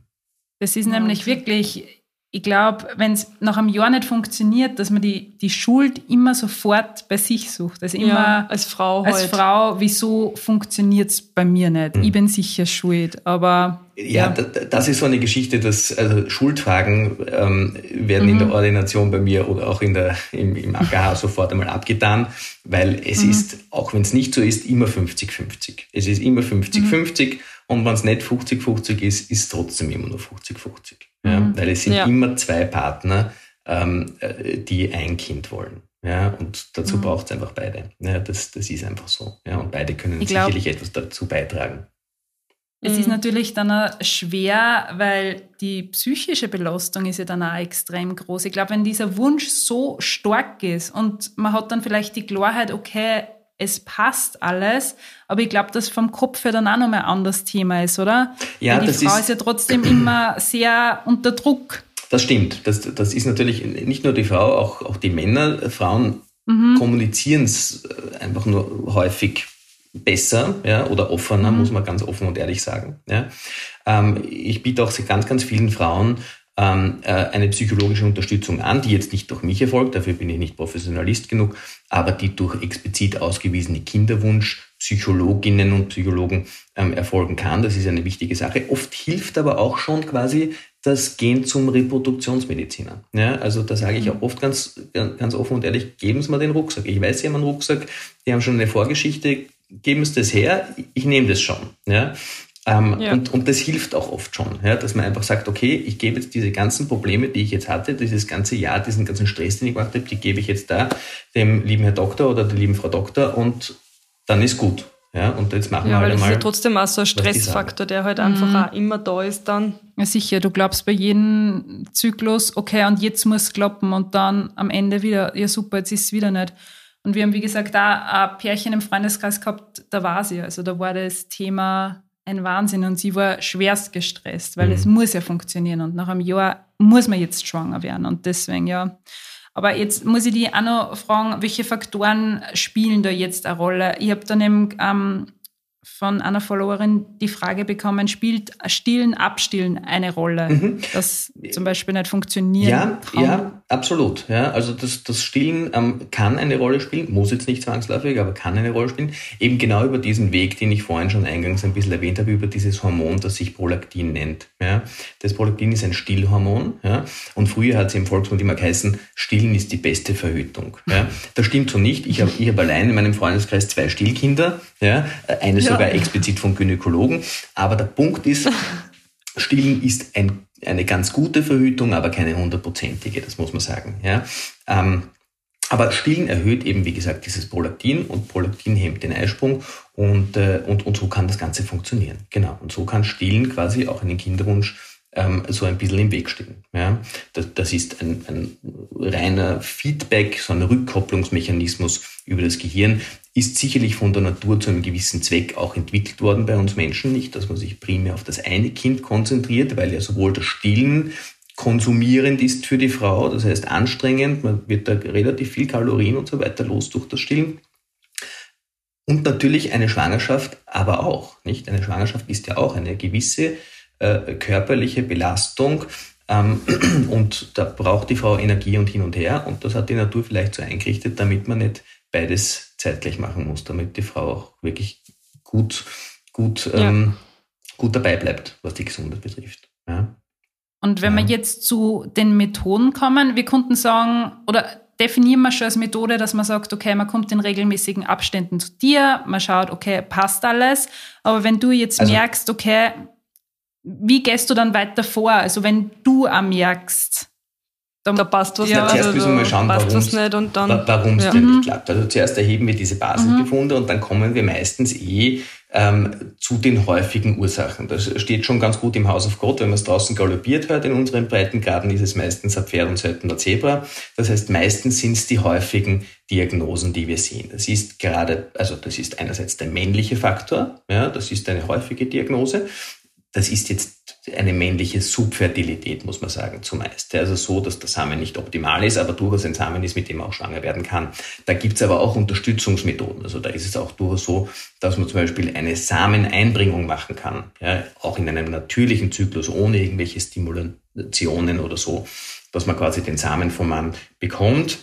Das ist nämlich wirklich ich glaube, wenn es nach einem Jahr nicht funktioniert, dass man die, die Schuld immer sofort bei sich sucht. Also immer ja, als Frau. Als halt. Frau, wieso funktioniert es bei mir nicht? Mhm. Ich bin sicher schuld, aber. Ja, ja, das ist so eine Geschichte, dass also Schuldfragen ähm, werden mhm. in der Ordination bei mir oder auch in der, im, im AKH sofort einmal abgetan, weil es mhm. ist, auch wenn es nicht so ist, immer 50-50. Es ist immer 50-50 mhm. Und wenn es nicht 50-50 ist, ist es trotzdem immer nur 50-50. Ja, mhm. Weil es sind ja. immer zwei Partner, ähm, äh, die ein Kind wollen. Ja, und dazu mhm. braucht es einfach beide. Ja, das, das ist einfach so. Ja, und beide können glaub, sicherlich etwas dazu beitragen. Es mhm. ist natürlich dann auch schwer, weil die psychische Belastung ist ja dann auch extrem groß. Ich glaube, wenn dieser Wunsch so stark ist und man hat dann vielleicht die Klarheit, okay, es passt alles, aber ich glaube, dass vom Kopf her dann auch nochmal ein anderes Thema ist, oder? Ja, Weil die Frau ist, ist ja trotzdem immer sehr unter Druck. Das stimmt. Das, das ist natürlich nicht nur die Frau, auch, auch die Männer. Frauen mhm. kommunizieren es äh, einfach nur häufig besser ja, oder offener, mhm. muss man ganz offen und ehrlich sagen. Ja. Ähm, ich biete auch ganz, ganz vielen Frauen ähm, äh, eine psychologische Unterstützung an, die jetzt nicht durch mich erfolgt, dafür bin ich nicht Professionalist genug, aber die durch explizit ausgewiesene Kinderwunsch Psychologinnen und Psychologen ähm, erfolgen kann. Das ist eine wichtige Sache. Oft hilft aber auch schon quasi das Gehen zum Reproduktionsmediziner. Ja, also da sage ich auch oft ganz, ganz offen und ehrlich, geben Sie mir den Rucksack. Ich weiß, Sie haben einen Rucksack, die haben schon eine Vorgeschichte, geben Sie das her, ich nehme das schon. Ja, ähm, ja. und, und das hilft auch oft schon, ja, dass man einfach sagt, okay, ich gebe jetzt diese ganzen Probleme, die ich jetzt hatte, dieses ganze Jahr, diesen ganzen Stress, den ich gemacht habe, die gebe ich jetzt da dem lieben Herr Doktor oder der lieben Frau Doktor und dann ist gut. Ja, und jetzt machen ja, wir halt weil das ist ja trotzdem auch so ein Stressfaktor, der halt einfach mhm. auch immer da ist dann. Ja, sicher. Du glaubst bei jedem Zyklus, okay, und jetzt muss es klappen und dann am Ende wieder, ja super, jetzt ist es wieder nicht. Und wir haben, wie gesagt, da ein Pärchen im Freundeskreis gehabt, da war sie. Also da war das Thema ein Wahnsinn und sie war schwerst gestresst, weil mhm. es muss ja funktionieren und nach einem Jahr muss man jetzt schwanger werden und deswegen ja. Aber jetzt muss ich die auch noch fragen, welche Faktoren spielen da jetzt eine Rolle? Ich habe dann eben ähm, von einer Followerin die Frage bekommen, spielt Stillen, Abstillen eine Rolle, mhm. das zum Beispiel nicht funktioniert? Ja, kann? ja, absolut. Ja, also das, das Stillen ähm, kann eine Rolle spielen, muss jetzt nicht zwangsläufig, aber kann eine Rolle spielen. Eben genau über diesen Weg, den ich vorhin schon eingangs ein bisschen erwähnt habe, über dieses Hormon, das sich Prolaktin nennt. Ja. Das Prolaktin ist ein Stillhormon. Ja. Und früher hat es im Volksmund immer geheißen, Stillen ist die beste Verhütung. Ja. Das stimmt so nicht. Ich habe ich hab allein in meinem Freundeskreis zwei Stillkinder. Ja. Eines sogar explizit von Gynäkologen. Aber der Punkt ist, Stillen ist ein, eine ganz gute Verhütung, aber keine hundertprozentige, das muss man sagen. Ja? Ähm, aber Stillen erhöht eben, wie gesagt, dieses Prolaktin und Prolaktin hemmt den Eisprung und, äh, und, und so kann das Ganze funktionieren. Genau. Und so kann Stillen quasi auch einen Kinderwunsch ähm, so ein bisschen im Weg stehen. Ja? Das, das ist ein, ein reiner Feedback, so ein Rückkopplungsmechanismus über das Gehirn, ist sicherlich von der Natur zu einem gewissen Zweck auch entwickelt worden bei uns Menschen. Nicht, dass man sich primär auf das eine Kind konzentriert, weil ja sowohl das Stillen konsumierend ist für die Frau, das heißt anstrengend, man wird da relativ viel Kalorien und so weiter los durch das Stillen. Und natürlich eine Schwangerschaft, aber auch, nicht? Eine Schwangerschaft ist ja auch eine gewisse äh, körperliche Belastung. Ähm, und da braucht die Frau Energie und hin und her. Und das hat die Natur vielleicht so eingerichtet, damit man nicht beides zeitgleich machen muss, damit die Frau auch wirklich gut, gut, ja. ähm, gut dabei bleibt, was die Gesundheit betrifft. Ja. Und wenn ja. wir jetzt zu den Methoden kommen, wir konnten sagen, oder definieren wir schon als Methode, dass man sagt, okay, man kommt in regelmäßigen Abständen zu dir, man schaut, okay, passt alles. Aber wenn du jetzt also, merkst, okay, wie gehst du dann weiter vor? Also wenn du auch merkst, da passt was ja, nicht. Zuerst müssen wir mal schauen, warum es ja. denn nicht klappt. Also zuerst erheben wir diese Basisbefunde mhm. und dann kommen wir meistens eh ähm, zu den häufigen Ursachen. Das steht schon ganz gut im House of God. Wenn man es draußen galoppiert hört in unseren Breitengraden, ist es meistens ein Pferd und selten ein Zebra. Das heißt, meistens sind es die häufigen Diagnosen, die wir sehen. Das ist gerade, also das ist einerseits der männliche Faktor, ja, das ist eine häufige Diagnose das ist jetzt eine männliche Subfertilität, muss man sagen, zumeist. Also so, dass der Samen nicht optimal ist, aber durchaus ein Samen ist, mit dem man auch schwanger werden kann. Da gibt's aber auch Unterstützungsmethoden. Also da ist es auch durchaus so, dass man zum Beispiel eine Sameneinbringung machen kann, ja, auch in einem natürlichen Zyklus, ohne irgendwelche Stimulationen oder so, dass man quasi den Samen vom Mann bekommt,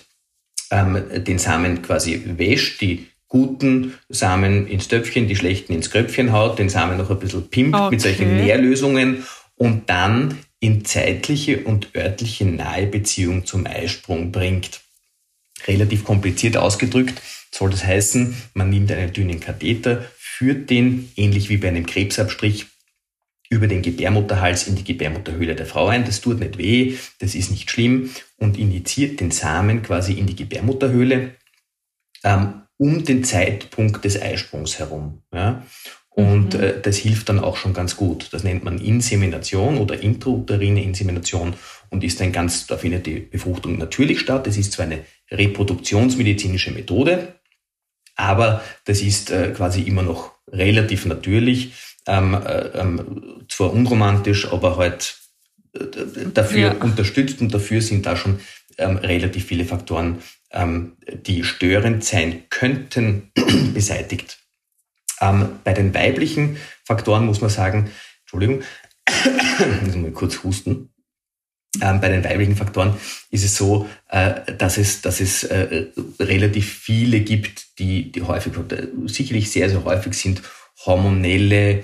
ähm, den Samen quasi wäscht, die guten Samen ins Töpfchen, die schlechten ins Kröpfchen haut, den Samen noch ein bisschen pimpt okay. mit solchen Nährlösungen und dann in zeitliche und örtliche Nahebeziehung zum Eisprung bringt. Relativ kompliziert ausgedrückt soll das heißen, man nimmt einen dünnen Katheter, führt den, ähnlich wie bei einem Krebsabstrich, über den Gebärmutterhals in die Gebärmutterhöhle der Frau ein. Das tut nicht weh, das ist nicht schlimm und injiziert den Samen quasi in die Gebärmutterhöhle. Ähm, um den Zeitpunkt des Eisprungs herum. Ja? Und mhm. äh, das hilft dann auch schon ganz gut. Das nennt man Insemination oder intrauterine Insemination und ist ein ganz, da findet die Befruchtung natürlich statt. Es ist zwar eine reproduktionsmedizinische Methode, aber das ist äh, quasi immer noch relativ natürlich, ähm, äh, ähm, zwar unromantisch, aber halt äh, dafür ja. unterstützt und dafür sind da schon ähm, relativ viele Faktoren ähm, die störend sein könnten, beseitigt. Ähm, bei den weiblichen Faktoren muss man sagen, Entschuldigung, muss mal kurz husten. Ähm, bei den weiblichen Faktoren ist es so, äh, dass es, dass es äh, relativ viele gibt, die, die häufig, sicherlich sehr, sehr häufig sind, hormonelle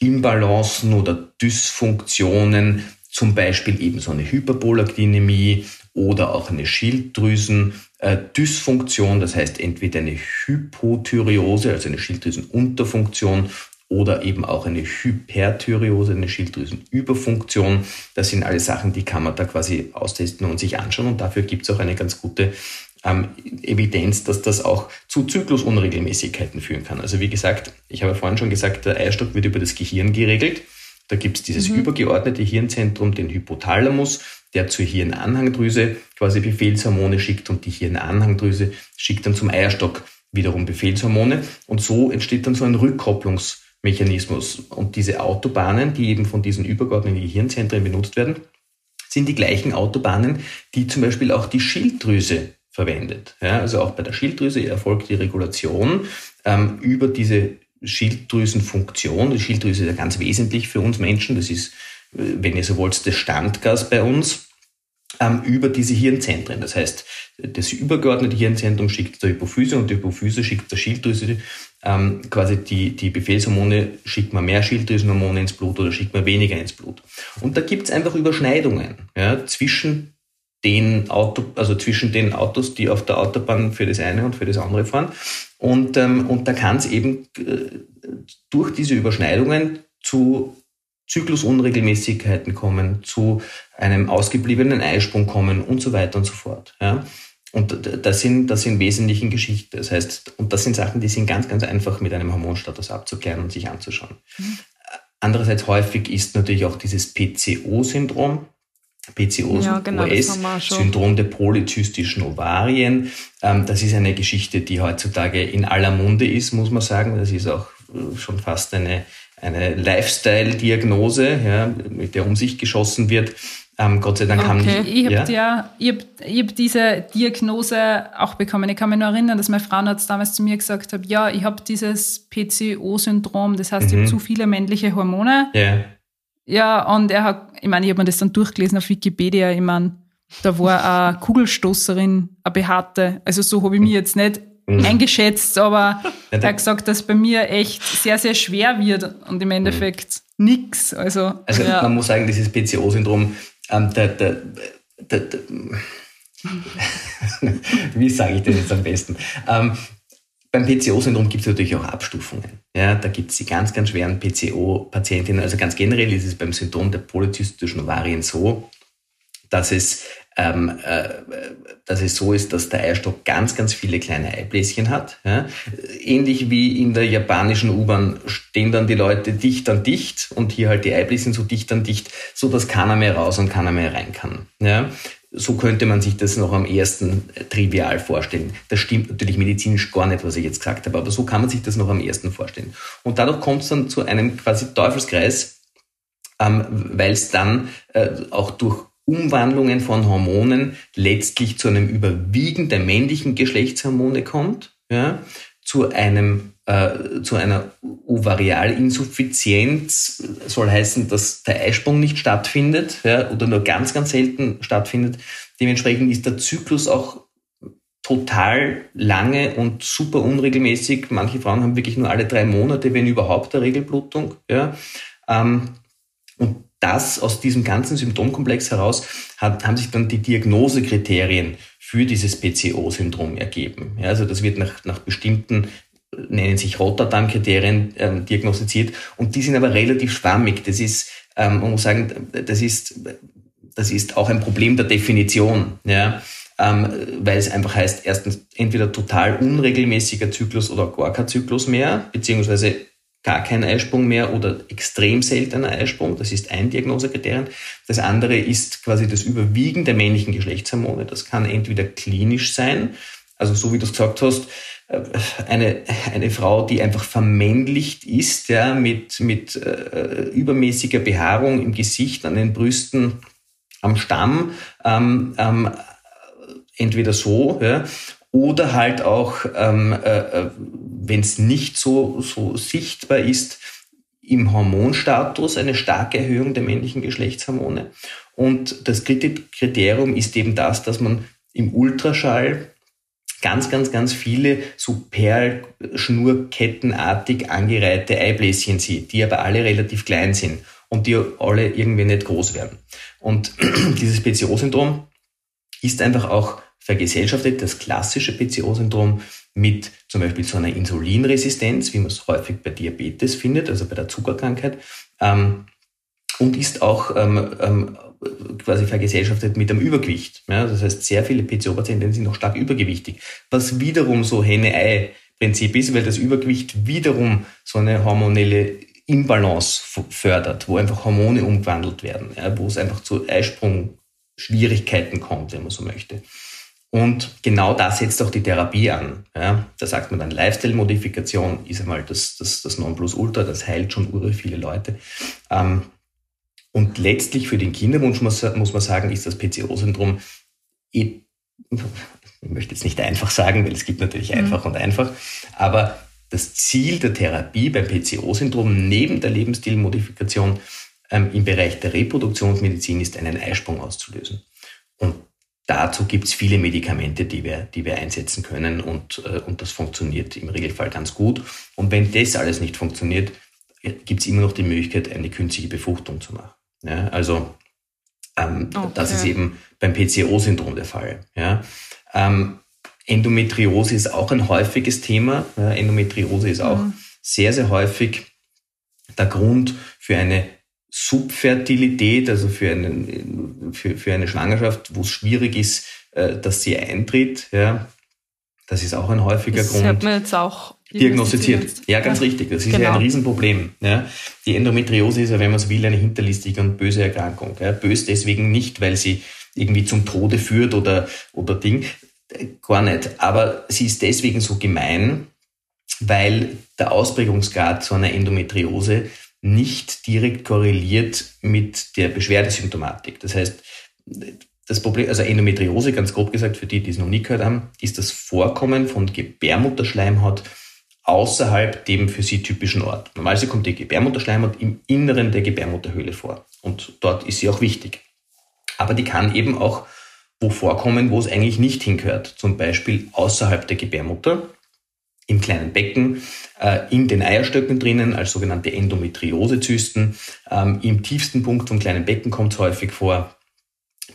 Imbalancen oder Dysfunktionen, zum Beispiel eben so eine Hyperprolaktinämie oder auch eine Schilddrüsen äh, Dysfunktion, das heißt entweder eine Hypothyreose, also eine Schilddrüsenunterfunktion oder eben auch eine Hyperthyreose, eine Schilddrüsenüberfunktion. Das sind alle Sachen, die kann man da quasi austesten und sich anschauen. Und dafür gibt es auch eine ganz gute ähm, Evidenz, dass das auch zu Zyklusunregelmäßigkeiten führen kann. Also wie gesagt, ich habe vorhin schon gesagt, der Eierstock wird über das Gehirn geregelt. Da gibt es dieses mhm. übergeordnete Hirnzentrum, den Hypothalamus der zur Hirnanhangdrüse quasi Befehlshormone schickt und die Hirnanhangdrüse schickt dann zum Eierstock wiederum Befehlshormone und so entsteht dann so ein Rückkopplungsmechanismus. Und diese Autobahnen, die eben von diesen übergeordneten Gehirnzentren benutzt werden, sind die gleichen Autobahnen, die zum Beispiel auch die Schilddrüse verwendet. Ja, also auch bei der Schilddrüse erfolgt die Regulation ähm, über diese Schilddrüsenfunktion. Die Schilddrüse ist ja ganz wesentlich für uns Menschen. Das ist, wenn ihr so wollt, das Standgas bei uns ähm, über diese Hirnzentren. Das heißt, das übergeordnete Hirnzentrum schickt der Hypophyse und die Hypophyse schickt der Schilddrüse ähm, quasi die, die Befehlshormone, schickt man mehr Schilddrüsenhormone ins Blut oder schickt man weniger ins Blut. Und da gibt es einfach Überschneidungen ja, zwischen den Auto, also zwischen den Autos, die auf der Autobahn für das eine und für das andere fahren. Und, ähm, und da kann es eben äh, durch diese Überschneidungen zu Zyklusunregelmäßigkeiten kommen, zu einem ausgebliebenen Eisprung kommen und so weiter und so fort. Ja. Und das sind, das sind wesentliche Geschichten. Das heißt, und das sind Sachen, die sind ganz, ganz einfach mit einem Hormonstatus abzuklären und sich anzuschauen. Mhm. Andererseits häufig ist natürlich auch dieses PCO-Syndrom, PCOS, ja, genau, Syndrom der polyzystischen Ovarien. Ähm, das ist eine Geschichte, die heutzutage in aller Munde ist, muss man sagen. Das ist auch äh, schon fast eine, eine Lifestyle-Diagnose, ja, mit der um sich geschossen wird. Ähm, Gott sei Dank okay. haben die. Ich habe ja? ich hab, hab diese Diagnose auch bekommen. Ich kann mich nur erinnern, dass mein Frauenarzt damals zu mir gesagt hat, ja, ich habe dieses PCO-Syndrom, das heißt, mhm. ich habe zu viele männliche Hormone. Ja. Ja, und er hat, ich meine, ich habe mir das dann durchgelesen auf Wikipedia, ich meine, da war eine Kugelstoßerin, eine Behaarte. Also so habe ich mich jetzt nicht mhm. eingeschätzt, aber er hat gesagt, dass bei mir echt sehr, sehr schwer wird und im Endeffekt mhm. nichts. Also, also ja. man muss sagen, dieses PCO-Syndrom, ähm, der, der, der, wie sage ich das jetzt am besten? Ähm, beim PCO-Syndrom gibt es natürlich auch Abstufungen. Ja, da gibt es die ganz, ganz schweren PCO-Patientinnen. Also ganz generell ist es beim Syndrom der polyzystischen Ovarien so, dass es ähm, äh, dass es so ist, dass der Eierstock ganz, ganz viele kleine Eibläschen hat. Ja? Ähnlich wie in der japanischen U-Bahn stehen dann die Leute dicht an dicht und hier halt die Eibläschen so dicht an dicht, so dass keiner mehr raus und keiner mehr rein kann. Ja? So könnte man sich das noch am ersten trivial vorstellen. Das stimmt natürlich medizinisch gar nicht, was ich jetzt gesagt habe, aber so kann man sich das noch am ersten vorstellen. Und dadurch kommt es dann zu einem quasi Teufelskreis, ähm, weil es dann äh, auch durch Umwandlungen von Hormonen letztlich zu einem Überwiegen der männlichen Geschlechtshormone kommt, ja, zu einem äh, zu einer Ovarialinsuffizienz soll heißen, dass der Eisprung nicht stattfindet ja, oder nur ganz, ganz selten stattfindet. Dementsprechend ist der Zyklus auch total lange und super unregelmäßig. Manche Frauen haben wirklich nur alle drei Monate, wenn überhaupt, eine Regelblutung. Ja. Ähm, und das aus diesem ganzen Symptomkomplex heraus hat, haben sich dann die Diagnosekriterien für dieses PCO-Syndrom ergeben. Ja, also das wird nach, nach bestimmten nennen sich Rotterdam-Kriterien ähm, diagnostiziert und die sind aber relativ schwammig. Das ist, ähm, man muss sagen, das ist, das ist auch ein Problem der Definition, ja, ähm, weil es einfach heißt, erstens entweder total unregelmäßiger Zyklus oder gar kein Zyklus mehr, beziehungsweise gar kein Eisprung mehr oder extrem seltener Eisprung. Das ist ein Diagnosekriterium. Das andere ist quasi das Überwiegen der männlichen Geschlechtshormone. Das kann entweder klinisch sein, also so wie du es gesagt hast, äh, eine, eine Frau, die einfach vermännlicht ist, ja, mit, mit äh, übermäßiger Behaarung im Gesicht, an den Brüsten, am Stamm, ähm, ähm, entweder so, ja, oder halt auch, ähm, äh, äh wenn es nicht so, so sichtbar ist, im Hormonstatus eine starke Erhöhung der männlichen Geschlechtshormone. Und das dritte Kriterium ist eben das, dass man im Ultraschall ganz, ganz, ganz viele so Perlschnurkettenartig angereihte Eibläschen sieht, die aber alle relativ klein sind und die alle irgendwie nicht groß werden. Und dieses PCO-Syndrom ist einfach auch vergesellschaftet, das klassische PCO-Syndrom mit zum Beispiel so einer Insulinresistenz, wie man es häufig bei Diabetes findet, also bei der Zuckerkrankheit, ähm, und ist auch ähm, ähm, quasi vergesellschaftet mit einem Übergewicht. Ja, das heißt, sehr viele PCO-Patienten sind noch stark übergewichtig, was wiederum so Henne-Ei-Prinzip ist, weil das Übergewicht wiederum so eine hormonelle Imbalance fördert, wo einfach Hormone umgewandelt werden, ja, wo es einfach zu Eisprung-Schwierigkeiten kommt, wenn man so möchte. Und genau das setzt auch die Therapie an. Ja, da sagt man dann Lifestyle-Modifikation ist einmal das, das, das Nonplusultra, das heilt schon ure viele Leute. Ähm, und letztlich für den Kinderwunsch muss, muss man sagen, ist das PCO-Syndrom, ich möchte jetzt nicht einfach sagen, weil es gibt natürlich mhm. einfach und einfach, aber das Ziel der Therapie beim PCO-Syndrom neben der Lebensstilmodifikation ähm, im Bereich der Reproduktionsmedizin ist, einen Eisprung auszulösen. Und dazu gibt es viele Medikamente, die wir, die wir einsetzen können und, äh, und das funktioniert im Regelfall ganz gut. Und wenn das alles nicht funktioniert, äh, gibt es immer noch die Möglichkeit, eine künstliche Befruchtung zu machen. Ja, also ähm, okay. das ist eben beim PCO-Syndrom der Fall. Ja. Ähm, Endometriose ist auch ein häufiges Thema. Ja, Endometriose ist auch mhm. sehr, sehr häufig der Grund für eine Subfertilität, also für, einen, für, für eine Schwangerschaft, wo es schwierig ist, äh, dass sie eintritt. Ja. Das ist auch ein häufiger das Grund. Das hat man jetzt auch diagnostiziert. Ja, ganz ja. richtig. Das ist genau. ja ein Riesenproblem. Ja. Die Endometriose ist ja, wenn man so will, eine hinterlistige und böse Erkrankung. Ja. Bös deswegen nicht, weil sie irgendwie zum Tode führt oder, oder Ding. Gar nicht. Aber sie ist deswegen so gemein, weil der Ausprägungsgrad zu einer Endometriose nicht direkt korreliert mit der Beschwerdesymptomatik. Das heißt, das Problem, also Endometriose, ganz grob gesagt, für die, die es noch nie gehört haben, ist das Vorkommen von Gebärmutterschleimhaut außerhalb dem für sie typischen Ort. Normalerweise kommt die Gebärmutterschleimhaut im Inneren der Gebärmutterhöhle vor. Und dort ist sie auch wichtig. Aber die kann eben auch wo vorkommen, wo es eigentlich nicht hingehört. Zum Beispiel außerhalb der Gebärmutter, im kleinen Becken, äh, in den Eierstöcken drinnen, als sogenannte Endometriosezysten. Ähm, Im tiefsten Punkt vom kleinen Becken kommt es häufig vor.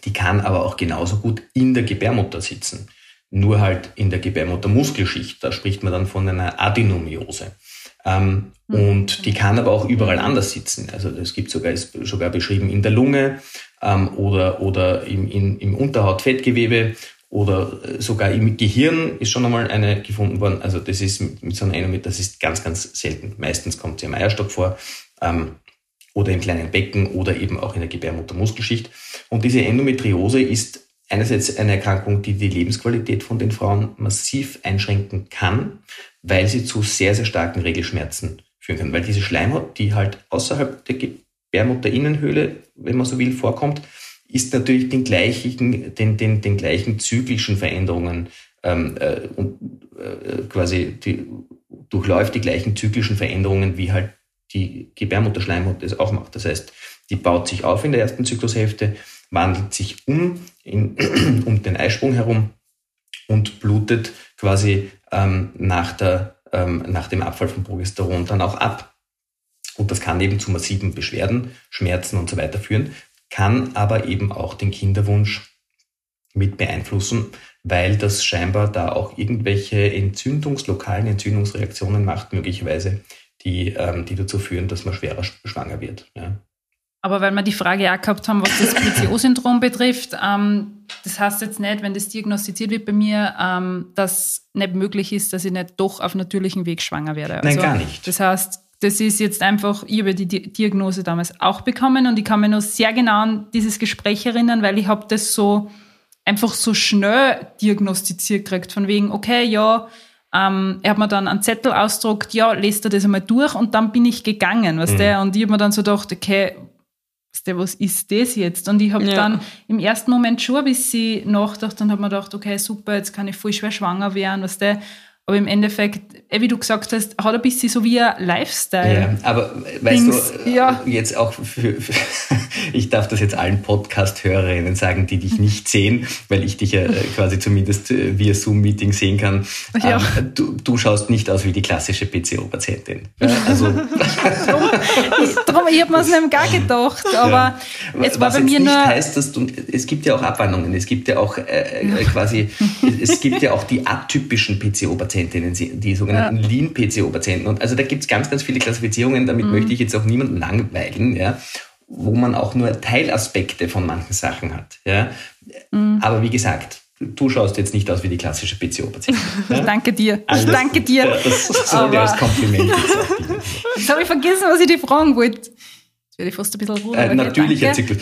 Die kann aber auch genauso gut in der Gebärmutter sitzen. Nur halt in der Gebärmuttermuskelschicht. Da spricht man dann von einer Adenomiose. Ähm, mhm. Und die kann aber auch überall anders sitzen. Also es gibt sogar, ist sogar beschrieben in der Lunge ähm, oder, oder im, in, im Unterhautfettgewebe oder sogar im Gehirn ist schon einmal eine gefunden worden. Also das ist mit, mit so einer Endomit, das ist ganz, ganz selten. Meistens kommt sie im Eierstock vor ähm, oder im kleinen Becken oder eben auch in der Gebärmuttermuskelschicht. Und diese Endometriose ist einerseits eine Erkrankung, die die Lebensqualität von den Frauen massiv einschränken kann, weil sie zu sehr, sehr starken Regelschmerzen führen kann. Weil diese Schleimhaut, die halt außerhalb der Gebärmutterinnenhöhle, wenn man so will, vorkommt, ist natürlich den gleichen, den, den, den gleichen zyklischen Veränderungen ähm, äh, und äh, quasi die, durchläuft die gleichen zyklischen Veränderungen, wie halt die Gebärmutterschleimhaut das auch macht. Das heißt, die baut sich auf in der ersten Zyklushälfte, wandelt sich um in, um den Eisprung herum und blutet quasi ähm, nach, der, ähm, nach dem Abfall von Progesteron dann auch ab. Und das kann eben zu massiven Beschwerden, Schmerzen und so weiter führen kann aber eben auch den Kinderwunsch mit beeinflussen, weil das scheinbar da auch irgendwelche entzündungslokalen Entzündungsreaktionen macht, möglicherweise, die, ähm, die dazu führen, dass man schwerer schwanger wird. Ja. Aber weil wir die Frage auch gehabt haben, was das PCO-Syndrom betrifft, ähm, das heißt jetzt nicht, wenn das diagnostiziert wird bei mir, ähm, dass nicht möglich ist, dass ich nicht doch auf natürlichem Weg schwanger werde. Also, Nein, gar nicht. Das heißt, das ist jetzt einfach, ich habe die Diagnose damals auch bekommen und ich kann mich noch sehr genau an dieses Gespräch erinnern, weil ich habe das so einfach so schnell diagnostiziert gekriegt, von wegen, okay, ja, ähm, er hat mir dann einen Zettel ausgedruckt, ja, lest er das einmal durch und dann bin ich gegangen, weißt mhm. du? Und ich habe mir dann so gedacht, okay, was ist das jetzt? Und ich habe ja. dann im ersten Moment schon ein bisschen nachgedacht und habe mir gedacht, okay, super, jetzt kann ich voll schwer schwanger werden, weißt du? Aber im Endeffekt, eh, wie du gesagt hast, hat ein bisschen so wie ein Lifestyle. Ja, aber weißt Dings, du, ja. jetzt auch für, für ich darf das jetzt allen Podcast-Hörerinnen sagen, die dich nicht sehen, weil ich dich ja äh, quasi zumindest äh, via Zoom-Meeting sehen kann. Ja. Ähm, du, du schaust nicht aus wie die klassische PCO-Patientin. Also. drum, ich, drum, ich habe mir es nicht gar gedacht, aber ja. es war Was bei mir nicht nur. heißt, dass du, es gibt ja auch Abwandlungen, es gibt ja auch äh, äh quasi, es gibt ja auch die atypischen PCO-Patientinnen, die sogenannten ja. Lean-PCO-Patienten. Und also da gibt es ganz, ganz viele Klassifizierungen, damit mhm. möchte ich jetzt auch niemanden langweilen, ja wo man auch nur Teilaspekte von manchen Sachen hat. Ja? Mhm. Aber wie gesagt, du schaust jetzt nicht aus wie die klassische PCO-Patientin. Ja? Ich danke dir. Alles, ich danke dir. Ja, das soll dir als Kompliment Jetzt habe ich vergessen, was ich dir fragen wollte. Jetzt werde ich fast ein bisschen ruhig. Äh, natürlicher Zyklus.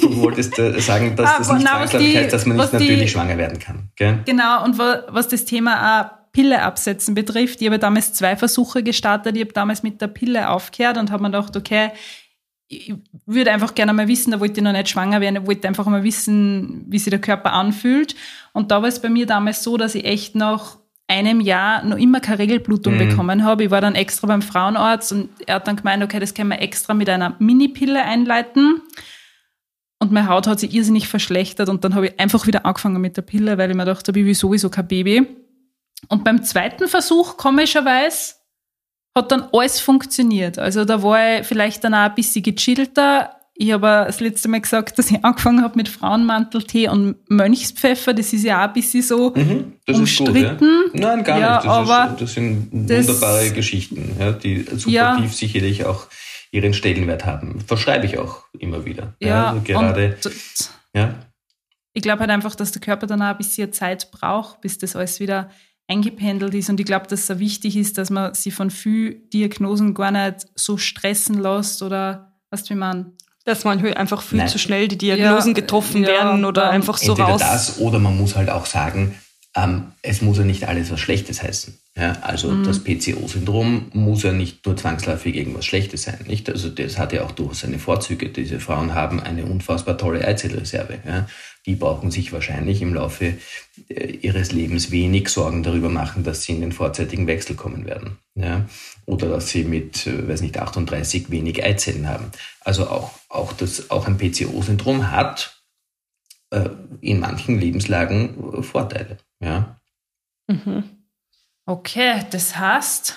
du wolltest äh, sagen, dass ah, das nicht zwangsläufig heißt, dass man nicht natürlich die, schwanger werden kann. Gell? Genau, und was das Thema auch Pille absetzen betrifft, ich habe damals zwei Versuche gestartet. Ich habe damals mit der Pille aufgehört und habe mir gedacht, okay, ich würde einfach gerne mal wissen, da wollte ich noch nicht schwanger werden, ich wollte einfach mal wissen, wie sich der Körper anfühlt. Und da war es bei mir damals so, dass ich echt nach einem Jahr noch immer keine Regelblutung mhm. bekommen habe. Ich war dann extra beim Frauenarzt und er hat dann gemeint, okay, das können wir extra mit einer Mini-Pille einleiten. Und meine Haut hat sich irrsinnig verschlechtert und dann habe ich einfach wieder angefangen mit der Pille, weil ich mir dachte, ich will sowieso kein Baby. Und beim zweiten Versuch, komischerweise, hat dann alles funktioniert. Also da war ich vielleicht dann auch ein bisschen gechillter. Ich habe das letzte Mal gesagt, dass ich angefangen habe mit Frauenmanteltee und Mönchspfeffer. Das ist ja auch ein bisschen so mhm, das umstritten. Ist gut, ja? Nein, gar ja, nicht. Das, aber ist, das sind wunderbare das, Geschichten, ja, die ja, sicherlich auch ihren Stellenwert haben. Verschreibe ich auch immer wieder. Ja, also gerade. ja. Ich glaube halt einfach, dass der Körper dann auch ein bisschen Zeit braucht, bis das alles wieder eingependelt ist. Und ich glaube, dass es so wichtig ist, dass man sich von vielen Diagnosen gar nicht so stressen lässt oder was wie man. Dass manchmal einfach viel Nein. zu schnell die Diagnosen ja, getroffen ja, werden oder einfach so raus. das oder man muss halt auch sagen, ähm, es muss ja nicht alles was Schlechtes heißen. Ja, also mhm. das PCO-Syndrom muss ja nicht nur zwangsläufig irgendwas Schlechtes sein. Nicht? Also das hat ja auch durchaus seine Vorzüge. Diese Frauen haben eine unfassbar tolle Eizellreserve. Ja die brauchen sich wahrscheinlich im Laufe äh, ihres Lebens wenig Sorgen darüber machen, dass sie in den vorzeitigen Wechsel kommen werden. Ja? Oder dass sie mit, äh, weiß nicht, 38 wenig Eizellen haben. Also auch, auch, das, auch ein PCO-Syndrom hat äh, in manchen Lebenslagen äh, Vorteile. Ja? Mhm. Okay, das heißt,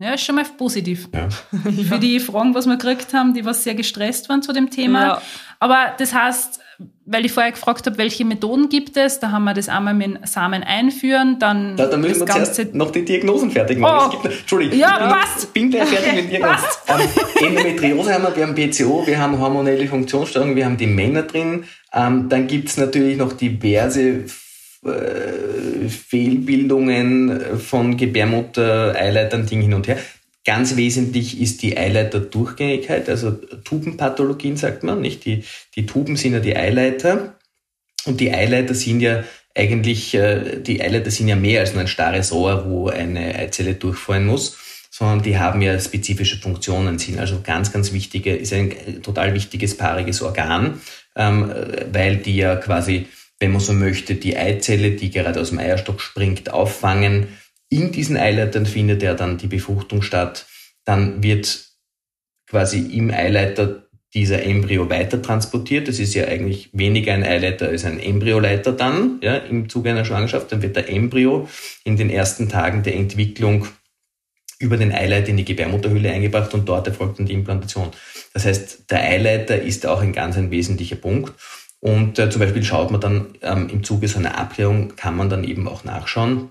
ja, ist schon mal positiv. Ja. Für die Fragen, was wir gekriegt haben, die was sehr gestresst waren zu dem Thema. Ja. Aber das heißt, weil ich vorher gefragt habe, welche Methoden gibt es, da haben wir das einmal mit Samen einführen, dann da, da müssen wir Ganze noch die Diagnosen fertig machen. Oh. Gibt, Entschuldigung, ja. Ich bin gleich fertig mit Diagnosen. Ähm, Endometriose haben wir, wir haben PCO, wir haben hormonelle Funktionsstörungen, wir haben die Männer drin. Ähm, dann gibt es natürlich noch diverse äh, Fehlbildungen von Gebärmutter, Eileitern, Ding hin und her. Ganz wesentlich ist die Eileiterdurchgängigkeit, also Tubenpathologien sagt man, nicht? Die, die Tuben sind ja die Eileiter und die Eileiter sind ja eigentlich, äh, die Eileiter sind ja mehr als nur ein starres Rohr, wo eine Eizelle durchfallen muss, sondern die haben ja spezifische Funktionen, sind also ganz, ganz wichtige, ist ein total wichtiges paariges Organ, ähm, weil die ja quasi, wenn man so möchte, die Eizelle, die gerade aus dem Eierstock springt, auffangen, in diesen Eileitern findet ja dann die Befruchtung statt. Dann wird quasi im Eileiter dieser Embryo weiter transportiert. Das ist ja eigentlich weniger ein Eileiter als ein Embryoleiter dann, ja, im Zuge einer Schwangerschaft. Dann wird der Embryo in den ersten Tagen der Entwicklung über den Eileiter in die Gebärmutterhülle eingebracht und dort erfolgt dann die Implantation. Das heißt, der Eileiter ist auch ein ganz ein wesentlicher Punkt. Und äh, zum Beispiel schaut man dann ähm, im Zuge so einer Abklärung, kann man dann eben auch nachschauen,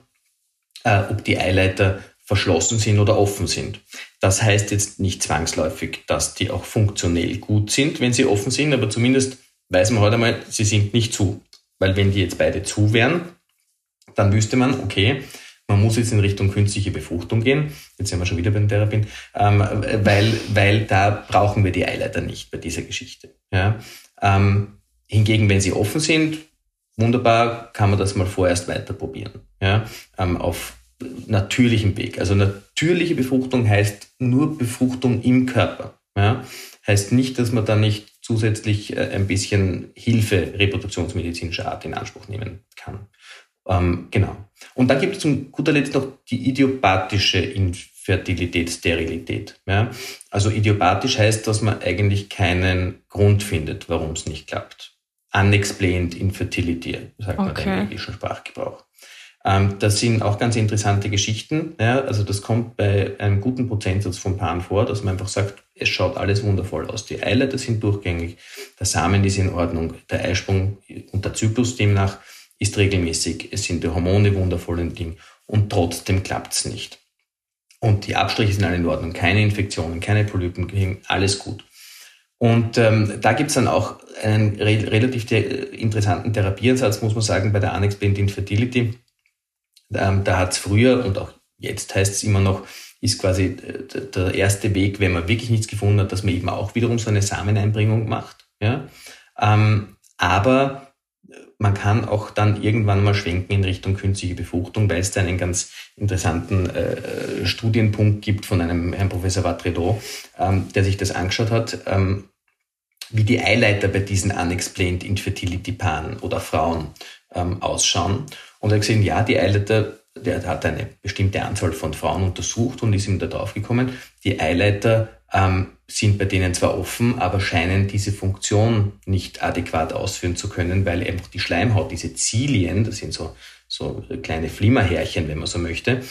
äh, ob die Eileiter verschlossen sind oder offen sind. Das heißt jetzt nicht zwangsläufig, dass die auch funktionell gut sind, wenn sie offen sind, aber zumindest weiß man heute einmal, sie sind nicht zu. Weil wenn die jetzt beide zu wären, dann wüsste man, okay, man muss jetzt in Richtung künstliche Befruchtung gehen. Jetzt sind wir schon wieder bei den Therapien, ähm, weil, weil da brauchen wir die Eileiter nicht bei dieser Geschichte. Ja? Ähm, hingegen, wenn sie offen sind, wunderbar, kann man das mal vorerst weiter probieren. Ja? Ähm, auf natürlichem Weg. Also natürliche Befruchtung heißt nur Befruchtung im Körper. Ja? Heißt nicht, dass man da nicht zusätzlich äh, ein bisschen Hilfe reproduktionsmedizinischer Art in Anspruch nehmen kann. Ähm, genau. Und dann gibt es zum guter Letzt noch die idiopathische Infertilität, Sterilität. Ja? Also idiopathisch heißt, dass man eigentlich keinen Grund findet, warum es nicht klappt. Unexplained Infertility, sagt okay. man im englischen Sprachgebrauch. Ähm, das sind auch ganz interessante Geschichten. Ja, also das kommt bei einem guten Prozentsatz von Paaren vor, dass man einfach sagt, es schaut alles wundervoll aus. Die Eileiter sind durchgängig, der Samen ist in Ordnung, der Eisprung und der Zyklus demnach ist regelmäßig, es sind die Hormone wundervoll im Ding und trotzdem klappt es nicht. Und die Abstriche sind alle in Ordnung, keine Infektionen, keine Polypen, alles gut. Und ähm, da gibt's dann auch einen re relativ interessanten Therapieansatz, muss man sagen, bei der Unexplained Infertility. Ähm, da hat's früher und auch jetzt heißt es immer noch, ist quasi äh, der erste Weg, wenn man wirklich nichts gefunden hat, dass man eben auch wiederum so eine Sameneinbringung macht. Ja? Ähm, aber man kann auch dann irgendwann mal schwenken in Richtung künstliche Befruchtung, weil es da einen ganz interessanten äh, Studienpunkt gibt von einem Herrn Professor Vatredo, ähm, der sich das angeschaut hat, ähm, wie die Eileiter bei diesen unexplained infertility Paaren oder Frauen ähm, ausschauen. Und er hat gesehen, ja, die Eileiter der hat eine bestimmte Anzahl von Frauen untersucht und ist ihm da drauf gekommen, die Eileiter ähm, sind bei denen zwar offen, aber scheinen diese Funktion nicht adäquat ausführen zu können, weil einfach die Schleimhaut, diese Zilien, das sind so, so kleine Flimmerhärchen, wenn man so möchte,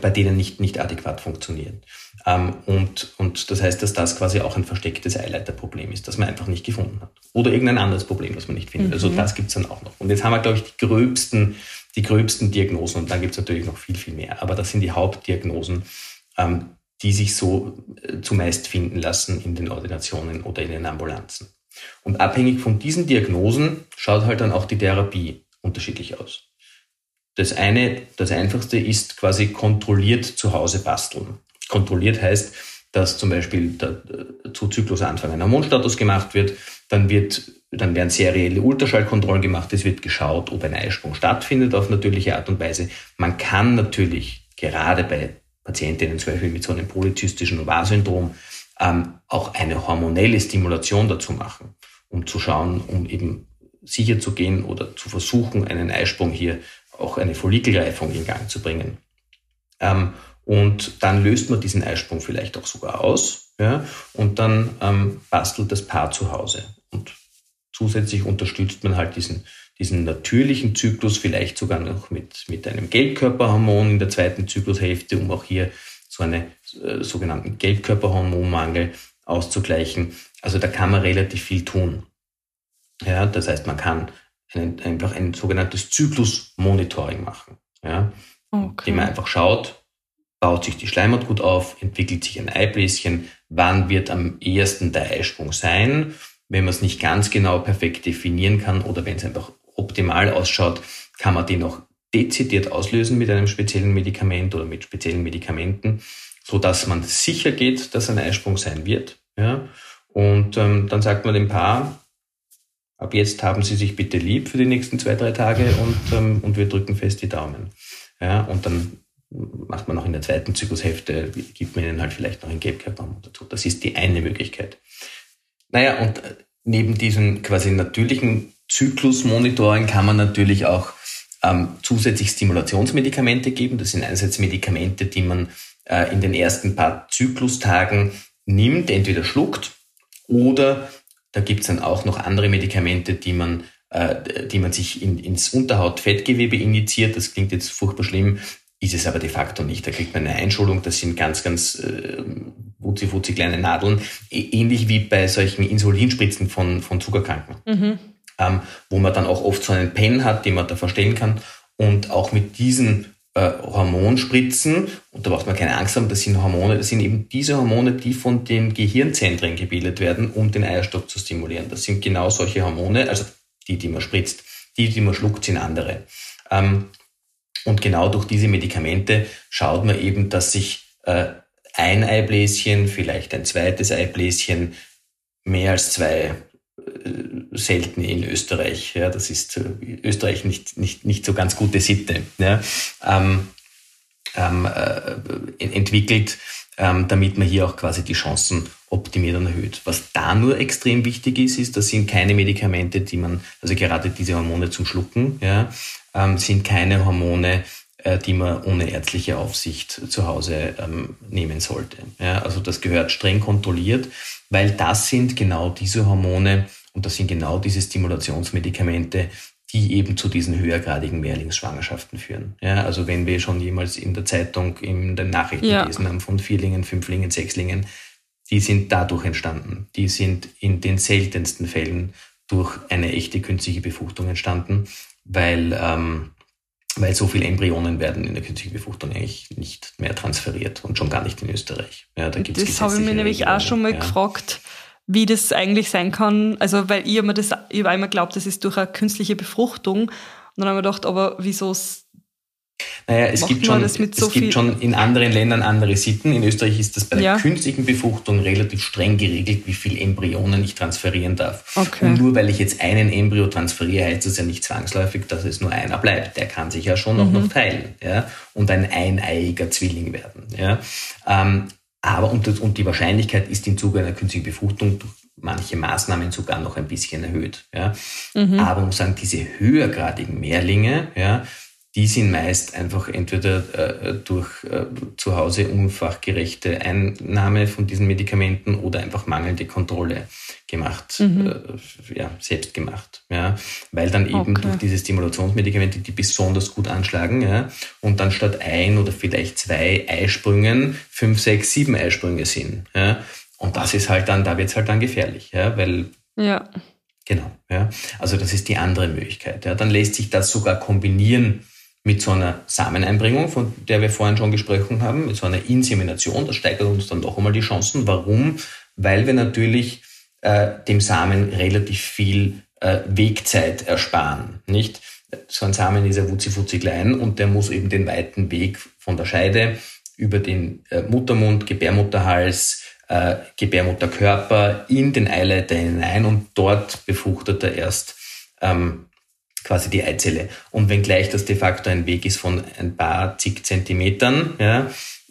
bei denen nicht, nicht adäquat funktionieren. Ähm, und, und das heißt, dass das quasi auch ein verstecktes Eileiterproblem ist, das man einfach nicht gefunden hat. Oder irgendein anderes Problem, das man nicht findet. Also mhm. Also das gibt's dann auch noch. Und jetzt haben wir, glaube ich, die gröbsten, die gröbsten Diagnosen und dann gibt's natürlich noch viel, viel mehr. Aber das sind die Hauptdiagnosen, ähm, die sich so äh, zumeist finden lassen in den Ordinationen oder in den Ambulanzen. Und abhängig von diesen Diagnosen schaut halt dann auch die Therapie unterschiedlich aus. Das eine, das einfachste ist quasi kontrolliert zu Hause basteln. Kontrolliert heißt, dass zum Beispiel der, äh, zu Zyklusanfang ein Hormonstatus gemacht wird, dann wird, dann werden serielle Ultraschallkontrollen gemacht, es wird geschaut, ob ein Eisprung stattfindet auf natürliche Art und Weise. Man kann natürlich gerade bei Patientinnen zum Beispiel mit so einem polyzystischen Ovarsyndrom ähm, auch eine hormonelle Stimulation dazu machen, um zu schauen, um eben sicher zu gehen oder zu versuchen, einen Eisprung hier auch eine Follikelreifung in Gang zu bringen. Ähm, und dann löst man diesen Eisprung vielleicht auch sogar aus ja, und dann ähm, bastelt das Paar zu Hause. Und zusätzlich unterstützt man halt diesen, diesen natürlichen Zyklus, vielleicht sogar noch mit, mit einem Gelbkörperhormon in der zweiten Zyklushälfte, um auch hier so einen äh, sogenannten Gelbkörperhormonmangel auszugleichen. Also da kann man relativ viel tun. Ja, das heißt, man kann ein, einfach ein sogenanntes Zyklusmonitoring machen. Ja, okay. Indem man einfach schaut, baut sich die Schleimhaut gut auf, entwickelt sich ein Eibläschen, wann wird am ehesten der Eisprung sein. Wenn man es nicht ganz genau perfekt definieren kann oder wenn es einfach optimal ausschaut, kann man den auch dezidiert auslösen mit einem speziellen Medikament oder mit speziellen Medikamenten, so dass man sicher geht, dass ein Eisprung sein wird. Ja? Und ähm, dann sagt man dem Paar, ab jetzt haben Sie sich bitte lieb für die nächsten zwei, drei Tage und, ähm, und wir drücken fest die Daumen. Ja, und dann macht man noch in der zweiten Zyklushälfte, gibt man ihnen halt vielleicht noch ein Gelbkörperhormon dazu. Das ist die eine Möglichkeit. Naja, und äh, neben diesem quasi natürlichen Zyklusmonitoring kann man natürlich auch ähm, zusätzlich Stimulationsmedikamente geben. Das sind einerseits Medikamente, die man äh, in den ersten paar Zyklustagen nimmt, entweder schluckt oder da gibt es dann auch noch andere Medikamente, die man, äh, die man sich in, ins Unterhautfettgewebe injiziert. Das klingt jetzt furchtbar schlimm, ist es aber de facto nicht. Da kriegt man eine Einschulung, das sind ganz, ganz äh, wutzi-wutzi kleine Nadeln, ähnlich wie bei solchen Insulinspritzen von, von Zuckerkranken, mhm. Ähm, wo man dann auch oft so einen Pen hat, den man da verstellen kann. Und auch mit diesen äh, Hormonspritzen, und da braucht man keine Angst haben, das sind Hormone, das sind eben diese Hormone, die von den Gehirnzentren gebildet werden, um den Eierstock zu stimulieren. Das sind genau solche Hormone, also die, die man spritzt. Die, die man schluckt, sind andere. Ähm, und genau durch diese Medikamente schaut man eben, dass sich äh, ein Eibläschen, vielleicht ein zweites Eibläschen, mehr als zwei selten in Österreich. Ja, das ist äh, Österreich nicht, nicht, nicht so ganz gute Sitte. Ja, ähm, ähm, äh, entwickelt, ähm, damit man hier auch quasi die Chancen optimiert und erhöht. Was da nur extrem wichtig ist, ist, das sind keine Medikamente, die man, also gerade diese Hormone zum Schlucken, ja, ähm, sind keine Hormone, äh, die man ohne ärztliche Aufsicht zu Hause ähm, nehmen sollte. Ja, also das gehört streng kontrolliert, weil das sind genau diese Hormone und das sind genau diese Stimulationsmedikamente, die eben zu diesen höhergradigen Mehrlingsschwangerschaften führen. Ja, also wenn wir schon jemals in der Zeitung, in den Nachrichten ja. gelesen haben von Vierlingen, Fünflingen, Sechslingen, die sind dadurch entstanden. Die sind in den seltensten Fällen durch eine echte künstliche Befruchtung entstanden, weil ähm, weil so viele Embryonen werden in der künstlichen Befruchtung eigentlich nicht mehr transferiert und schon gar nicht in Österreich. Ja, da gibt's das habe ich mir nämlich auch schon mal ja. gefragt, wie das eigentlich sein kann. Also, weil ich mir das, ich habe immer glaubt, das ist durch eine künstliche Befruchtung. Und dann habe ich mir gedacht, aber wieso naja, es, gibt schon, es so gibt schon in anderen Ländern andere Sitten. In Österreich ist das bei der ja. künstlichen Befruchtung relativ streng geregelt, wie viel Embryonen ich transferieren darf. Okay. Und nur weil ich jetzt einen Embryo transferiere, heißt das ja nicht zwangsläufig, dass es nur einer bleibt. Der kann sich ja schon mhm. auch noch teilen ja, und ein eineiiger Zwilling werden. Ja. Ähm, aber und, und die Wahrscheinlichkeit ist im Zuge einer künstlichen Befruchtung durch manche Maßnahmen sogar noch ein bisschen erhöht. Ja. Mhm. Aber muss sagen, diese höhergradigen Mehrlinge, ja, die sind meist einfach entweder äh, durch äh, zu Hause unfachgerechte Einnahme von diesen Medikamenten oder einfach mangelnde Kontrolle gemacht, mhm. äh, ja, selbst gemacht. Ja, weil dann eben okay. durch diese Stimulationsmedikamente, die besonders gut anschlagen, ja, und dann statt ein oder vielleicht zwei Eisprüngen fünf, sechs, sieben Eisprünge sind. Ja. Und das ist halt dann, da wird es halt dann gefährlich, ja, weil ja. Genau, ja. Also das ist die andere Möglichkeit. Ja. Dann lässt sich das sogar kombinieren mit so einer Sameneinbringung, von der wir vorhin schon gesprochen haben, mit so einer Insemination. Das steigert uns dann doch einmal die Chancen. Warum? Weil wir natürlich äh, dem Samen relativ viel äh, Wegzeit ersparen. Nicht? So ein Samen ist ja wutzi klein und der muss eben den weiten Weg von der Scheide über den äh, Muttermund, Gebärmutterhals, äh, Gebärmutterkörper in den Eileiter hinein und dort befruchtet er erst ähm, quasi die Eizelle. Und wenngleich das de facto ein Weg ist von ein paar zig Zentimetern, ja,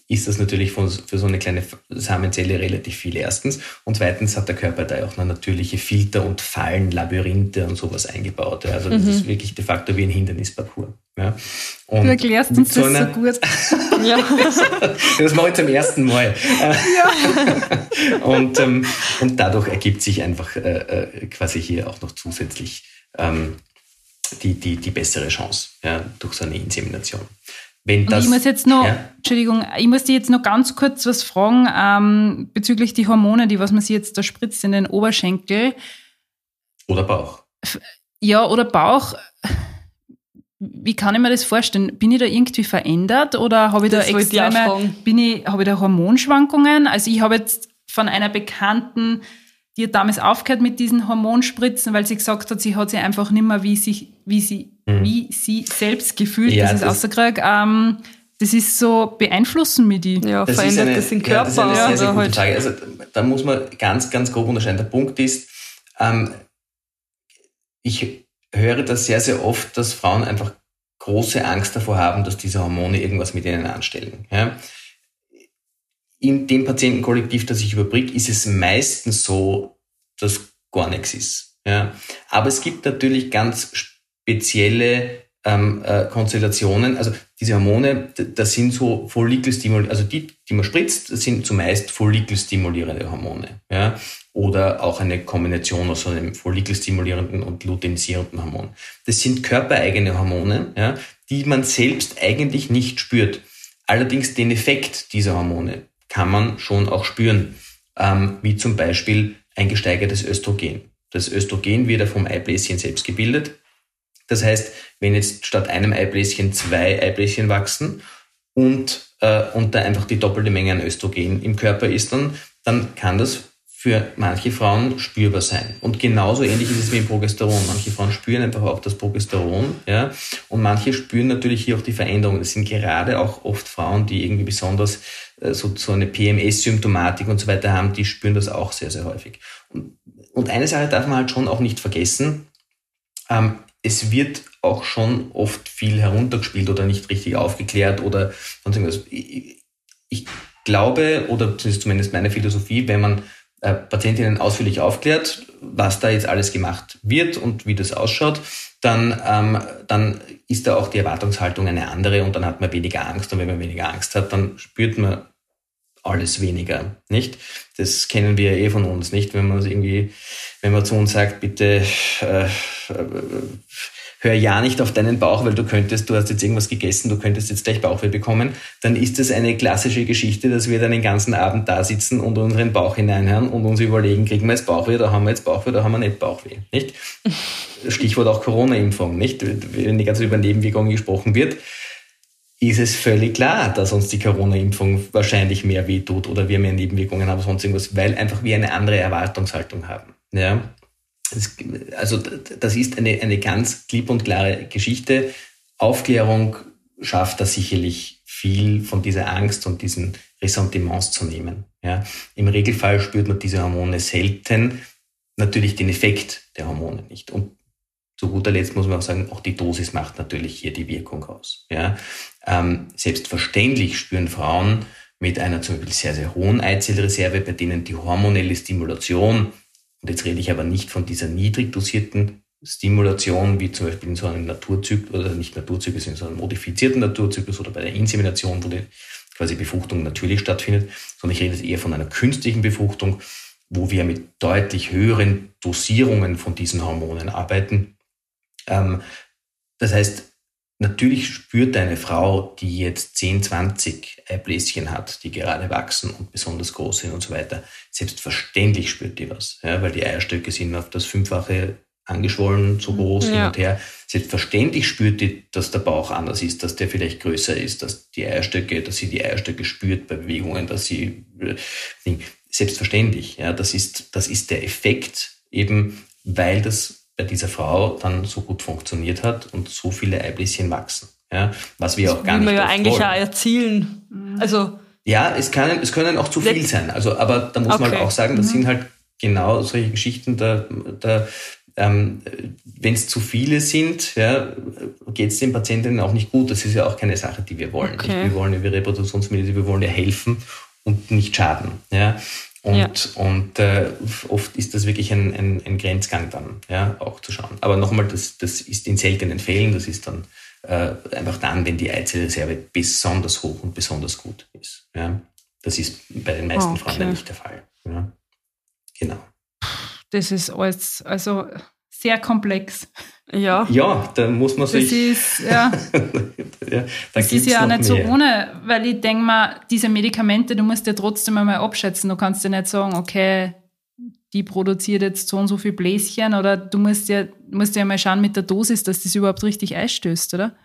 ist das natürlich für so eine kleine Samenzelle relativ viel erstens. Und zweitens hat der Körper da auch noch natürliche Filter und Fallen, Labyrinthe und sowas eingebaut. Also das mhm. ist wirklich de facto wie ein Hindernisparcours. Ja. Und du erklärst uns so das so gut. ja. das mache ich zum ersten Mal. Ja. und, ähm, und dadurch ergibt sich einfach äh, äh, quasi hier auch noch zusätzlich ähm, die, die, die bessere Chance ja, durch so eine Insemination. Wenn das, ich muss jetzt noch, ja? Entschuldigung, ich muss dir jetzt noch ganz kurz was fragen ähm, bezüglich die Hormone, die was man sich jetzt da spritzt in den Oberschenkel. Oder Bauch. Ja, oder Bauch. Wie kann ich mir das vorstellen? Bin ich da irgendwie verändert oder habe ich das da extreme, bin ich, habe ich da Hormonschwankungen? Also ich habe jetzt von einer Bekannten die hat damals aufgehört mit diesen Hormonspritzen, weil sie gesagt hat, sie hat sich einfach nicht mehr wie, sich, wie, sie, mhm. wie sie selbst gefühlt, ja, das ist außerkrieg. Ähm, das ist so, beeinflussen mich die. Ja, das verändert eine, das den Körper. Ja, das ist eine sehr, sehr gute halt. Frage. Also da muss man ganz, ganz grob unterscheiden. Der Punkt ist, ähm, ich höre das sehr, sehr oft, dass Frauen einfach große Angst davor haben, dass diese Hormone irgendwas mit ihnen anstellen. Ja? In dem Patientenkollektiv, das ich überbrücke, ist es meistens so, dass gar nichts ist. Ja. Aber es gibt natürlich ganz spezielle ähm, äh, Konstellationen. Also diese Hormone, das sind so Follikelstimulierende, also die, die man spritzt, sind zumeist Follikelstimulierende Hormone. Ja. Oder auch eine Kombination aus einem Follikelstimulierenden und luteinisierenden Hormon. Das sind körpereigene Hormone, ja, die man selbst eigentlich nicht spürt. Allerdings den Effekt dieser Hormone, kann man schon auch spüren, ähm, wie zum Beispiel ein gesteigertes Östrogen. Das Östrogen wird ja vom Eibläschen selbst gebildet. Das heißt, wenn jetzt statt einem Eibläschen zwei Eibläschen wachsen und, äh, und da einfach die doppelte Menge an Östrogen im Körper ist, dann, dann kann das für manche Frauen spürbar sein. Und genauso ähnlich ist es wie im Progesteron. Manche Frauen spüren einfach auch das Progesteron, ja, und manche spüren natürlich hier auch die Veränderungen. Das sind gerade auch oft Frauen, die irgendwie besonders so, so eine PMS-Symptomatik und so weiter haben, die spüren das auch sehr, sehr häufig. Und, und eine Sache darf man halt schon auch nicht vergessen. Ähm, es wird auch schon oft viel heruntergespielt oder nicht richtig aufgeklärt oder sonst irgendwas. Ich, ich glaube, oder das ist zumindest meine Philosophie, wenn man äh, Patientinnen ausführlich aufklärt, was da jetzt alles gemacht wird und wie das ausschaut, dann, ähm, dann ist da auch die Erwartungshaltung eine andere und dann hat man weniger Angst. Und wenn man weniger Angst hat, dann spürt man alles weniger, nicht? Das kennen wir eh von uns, nicht? Wenn man irgendwie, wenn man zu uns sagt, bitte äh, äh, hör ja nicht auf deinen Bauch, weil du könntest, du hast jetzt irgendwas gegessen, du könntest jetzt gleich Bauchweh bekommen, dann ist das eine klassische Geschichte, dass wir dann den ganzen Abend da sitzen und unseren Bauch hineinhören und uns überlegen, kriegen wir jetzt Bauchweh, oder haben wir jetzt Bauchweh, oder haben wir nicht Bauchweh, nicht? Stichwort auch Corona-Impfung, nicht? Wenn die ganze über Nebenwirkungen gesprochen wird, ist es völlig klar, dass uns die Corona-Impfung wahrscheinlich mehr wehtut oder wir mehr Nebenwirkungen haben, sonst irgendwas, weil einfach wir eine andere Erwartungshaltung haben. Ja? Das, also das ist eine, eine ganz klipp und klare Geschichte. Aufklärung schafft da sicherlich viel von dieser Angst und diesen Ressentiments zu nehmen. Ja. Im Regelfall spürt man diese Hormone selten, natürlich den Effekt der Hormone nicht. Und zu guter Letzt muss man auch sagen, auch die Dosis macht natürlich hier die Wirkung aus. Ja. Ähm, selbstverständlich spüren Frauen mit einer zum Beispiel sehr, sehr hohen Eizellreserve, bei denen die hormonelle Stimulation und jetzt rede ich aber nicht von dieser niedrig dosierten Stimulation, wie zum Beispiel in so einem Naturzyklus, oder nicht Naturzyklus, in so einem modifizierten Naturzyklus oder bei der Insemination, wo die quasi Befruchtung natürlich stattfindet, sondern ich rede jetzt eher von einer künstlichen Befruchtung, wo wir mit deutlich höheren Dosierungen von diesen Hormonen arbeiten. Ähm, das heißt, natürlich spürt eine Frau, die jetzt 10, 20 Eibläschen hat, die gerade wachsen und besonders groß sind und so weiter, selbstverständlich spürt die was, ja, weil die Eierstöcke sind auf das Fünffache angeschwollen, so groß ja. hin und her. Selbstverständlich spürt die, dass der Bauch anders ist, dass der vielleicht größer ist, dass die Eierstöcke, dass sie die Eierstöcke spürt bei Bewegungen, dass sie äh, selbstverständlich. Ja, das ist das ist der Effekt eben, weil das bei dieser Frau dann so gut funktioniert hat und so viele Eibläschen wachsen. Ja, was wir das auch gar nicht. Das will man ja eigentlich auch erzielen. Also ja, es kann es können auch zu viel sein. Also, aber da muss okay. man halt auch sagen, das mhm. sind halt genau solche Geschichten, da, da ähm, Wenn es zu viele sind, ja, geht es den Patientinnen auch nicht gut. Das ist ja auch keine Sache, die wir wollen. Okay. Wir wollen ja wie Reproduktionsmedizin, wir wollen ja helfen und nicht schaden. Ja. Und, ja. und äh, oft ist das wirklich ein, ein, ein, Grenzgang dann, ja, auch zu schauen. Aber nochmal, das, das ist in seltenen Fällen, das ist dann äh, einfach dann, wenn die Eizellreserve besonders hoch und besonders gut ist. Ja. Das ist bei den meisten okay. Frauen nicht der Fall. Ja. Genau das ist alles, also sehr komplex. Ja. Ja, da muss man sich. Das ist, ja. ja da das ist ja auch nicht mehr. so ohne, weil ich denke mal, diese Medikamente, du musst ja trotzdem einmal abschätzen. Du kannst ja nicht sagen, okay, die produziert jetzt so und so viel Bläschen oder du musst ja, musst ja mal schauen mit der Dosis, dass das überhaupt richtig einstößt, oder?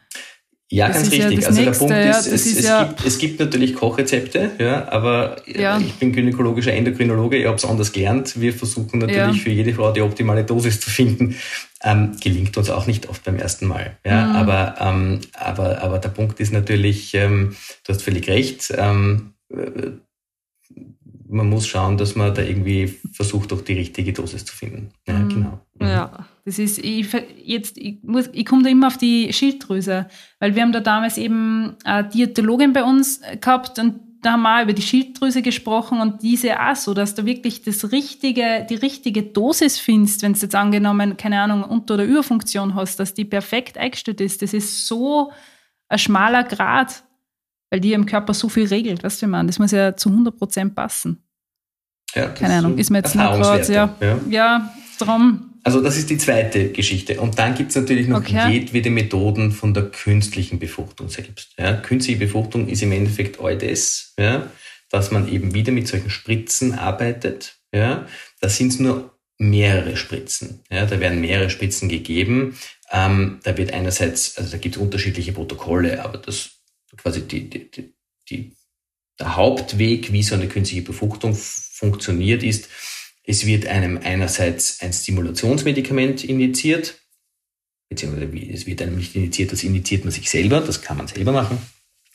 Ja, das ganz richtig. Ja also nächste, der Punkt ist, ja, es, ist es, ja gibt, es, gibt, natürlich Kochrezepte, ja, aber ich bin gynäkologischer Endokrinologe, ich habe es anders gelernt. Wir versuchen natürlich für jede Frau die optimale Dosis zu finden. Ähm, gelingt uns auch nicht oft beim ersten Mal. Ja, mhm. aber, ähm, aber, aber der Punkt ist natürlich, ähm, du hast völlig recht, ähm, äh, man muss schauen, dass man da irgendwie versucht, auch die richtige Dosis zu finden. Ja, mhm. genau. Mhm. Ja, das ist, ich, jetzt, ich, ich komme da immer auf die Schilddrüse, weil wir haben da damals eben eine Diätologin bei uns gehabt und da haben wir auch über die Schilddrüse gesprochen und diese auch so, dass du wirklich das richtige, die richtige Dosis findest, wenn du jetzt angenommen, keine Ahnung, Unter- oder Überfunktion hast, dass die perfekt eingestellt ist. Das ist so ein schmaler Grad weil die im Körper so viel regelt, weißt du, man, das muss ja zu 100 Prozent passen. Ja, Keine Ahnung, ist mir jetzt nicht gerade, ja, ja. ja, drum. Also das ist die zweite Geschichte. Und dann gibt es natürlich noch okay. jedwede Methoden von der künstlichen Befruchtung selbst. Ja, künstliche Befruchtung ist im Endeffekt all das, ja, dass man eben wieder mit solchen Spritzen arbeitet. Ja, da sind es nur mehrere Spritzen. Ja, da werden mehrere Spritzen gegeben. Ähm, da wird einerseits, also da gibt es unterschiedliche Protokolle, aber das quasi die, die, die, die, der Hauptweg, wie so eine künstliche Befruchtung funktioniert, ist, es wird einem einerseits ein Stimulationsmedikament injiziert, beziehungsweise es wird einem nicht injiziert, das injiziert man sich selber, das kann man selber machen,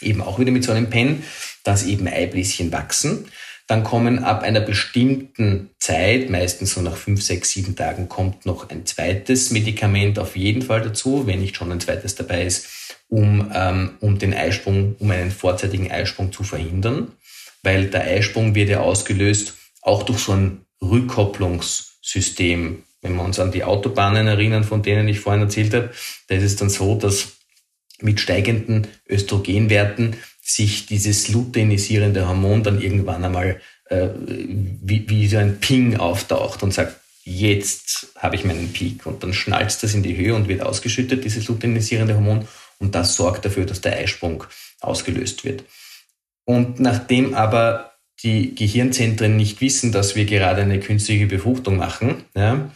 eben auch wieder mit so einem Pen, dass eben Eibläschen wachsen. Dann kommen ab einer bestimmten Zeit, meistens so nach fünf, sechs, sieben Tagen, kommt noch ein zweites Medikament auf jeden Fall dazu, wenn nicht schon ein zweites dabei ist, um, ähm, um den Eisprung, um einen vorzeitigen Eisprung zu verhindern, weil der Eisprung wird ja ausgelöst auch durch so ein Rückkopplungssystem. Wenn wir uns an die Autobahnen erinnern, von denen ich vorhin erzählt habe, da ist es dann so, dass mit steigenden Östrogenwerten sich dieses luteinisierende Hormon dann irgendwann einmal äh, wie, wie so ein Ping auftaucht und sagt, jetzt habe ich meinen Peak. Und dann schnalzt das in die Höhe und wird ausgeschüttet, dieses luteinisierende Hormon. Und das sorgt dafür, dass der Eisprung ausgelöst wird. Und nachdem aber die Gehirnzentren nicht wissen, dass wir gerade eine künstliche Befruchtung machen, ja,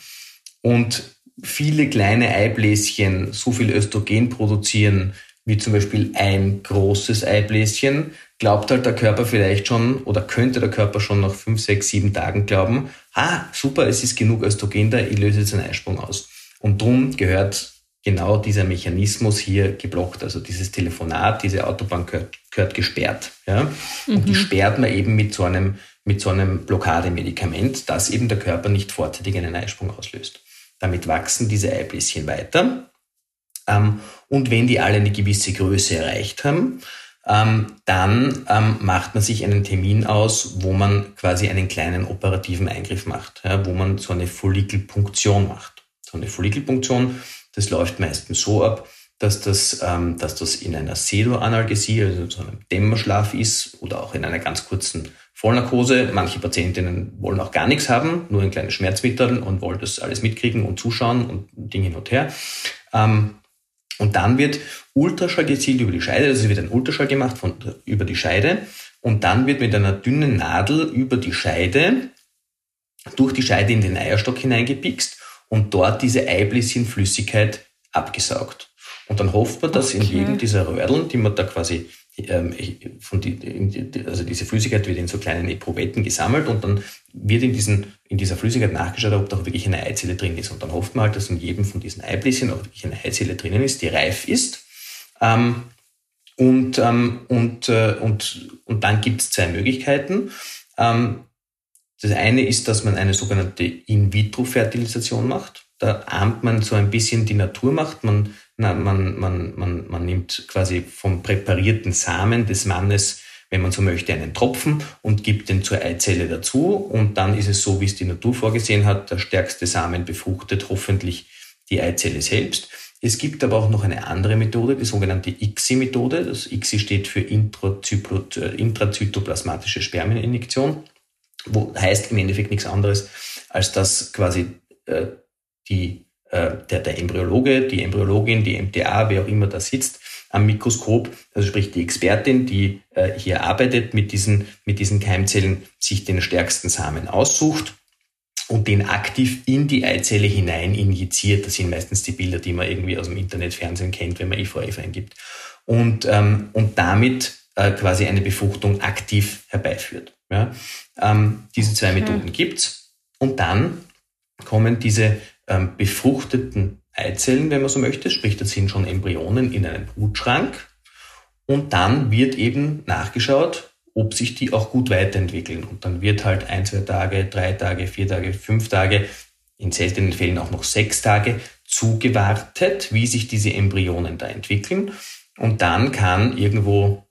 und viele kleine Eibläschen so viel Östrogen produzieren, wie zum Beispiel ein großes Eibläschen, glaubt halt der Körper vielleicht schon oder könnte der Körper schon nach fünf, sechs, sieben Tagen glauben, ah, super, es ist genug Östrogen da, ich löse jetzt einen Eisprung aus. Und drum gehört genau dieser Mechanismus hier geblockt. Also dieses Telefonat, diese Autobahn gehört, gehört gesperrt. Ja? Und die mhm. sperrt man eben mit so einem, mit so einem Blockademedikament, das eben der Körper nicht vorzeitig einen Eisprung auslöst. Damit wachsen diese Eibläschen weiter. Ähm, und wenn die alle eine gewisse Größe erreicht haben, ähm, dann ähm, macht man sich einen Termin aus, wo man quasi einen kleinen operativen Eingriff macht, ja, wo man so eine Follikelpunktion macht So eine Follikelpunktion, das läuft meistens so ab, dass das, ähm, dass das in einer Pseudoanalgesie, also so einem Dämmerschlaf ist oder auch in einer ganz kurzen Vollnarkose. Manche Patientinnen wollen auch gar nichts haben, nur ein kleines Schmerzmittel und wollen das alles mitkriegen und zuschauen und Ding hin und her. Ähm, und dann wird Ultraschall gezielt über die Scheide, also wird ein Ultraschall gemacht von, über die Scheide und dann wird mit einer dünnen Nadel über die Scheide, durch die Scheide in den Eierstock hineingepikst und dort diese Eibläschenflüssigkeit abgesaugt. Und dann hofft man, dass okay. in jedem dieser Röhrdeln, die man da quasi ähm, von die, also diese Flüssigkeit wird in so kleinen Eprouvetten gesammelt und dann wird in, diesen, in dieser Flüssigkeit nachgeschaut, ob da auch wirklich eine Eizelle drin ist. Und dann hofft man halt, dass in jedem von diesen Eibläschen auch wirklich eine Eizelle drinnen ist, die reif ist. Ähm, und, ähm, und, äh, und, und dann gibt es zwei Möglichkeiten. Ähm, das eine ist, dass man eine sogenannte In-vitro-Fertilisation macht. Da ahmt man so ein bisschen die Naturmacht. Man, man, man, man, man nimmt quasi vom präparierten Samen des Mannes, wenn man so möchte, einen Tropfen und gibt den zur Eizelle dazu. Und dann ist es so, wie es die Natur vorgesehen hat. Der stärkste Samen befruchtet hoffentlich die Eizelle selbst. Es gibt aber auch noch eine andere Methode, die sogenannte ICSI-Methode. Das ICSI steht für äh, intrazytoplasmatische Spermieninjektion, wo heißt im Endeffekt nichts anderes, als dass quasi äh, die, äh, der, der Embryologe, die Embryologin, die MTA, wer auch immer da sitzt, am Mikroskop, also sprich die Expertin, die äh, hier arbeitet mit diesen, mit diesen Keimzellen, sich den stärksten Samen aussucht und den aktiv in die Eizelle hinein injiziert. Das sind meistens die Bilder, die man irgendwie aus dem Internet, Fernsehen kennt, wenn man IVF eingibt. Und, ähm, und damit äh, quasi eine Befruchtung aktiv herbeiführt. Ja? Ähm, diese zwei Methoden mhm. gibt's. Und dann kommen diese ähm, befruchteten Eizellen, wenn man so möchte, sprich, das sind schon Embryonen in einen Brutschrank. Und dann wird eben nachgeschaut, ob sich die auch gut weiterentwickeln. Und dann wird halt ein, zwei Tage, drei Tage, vier Tage, fünf Tage, in seltenen Fällen auch noch sechs Tage zugewartet, wie sich diese Embryonen da entwickeln. Und dann kann irgendwo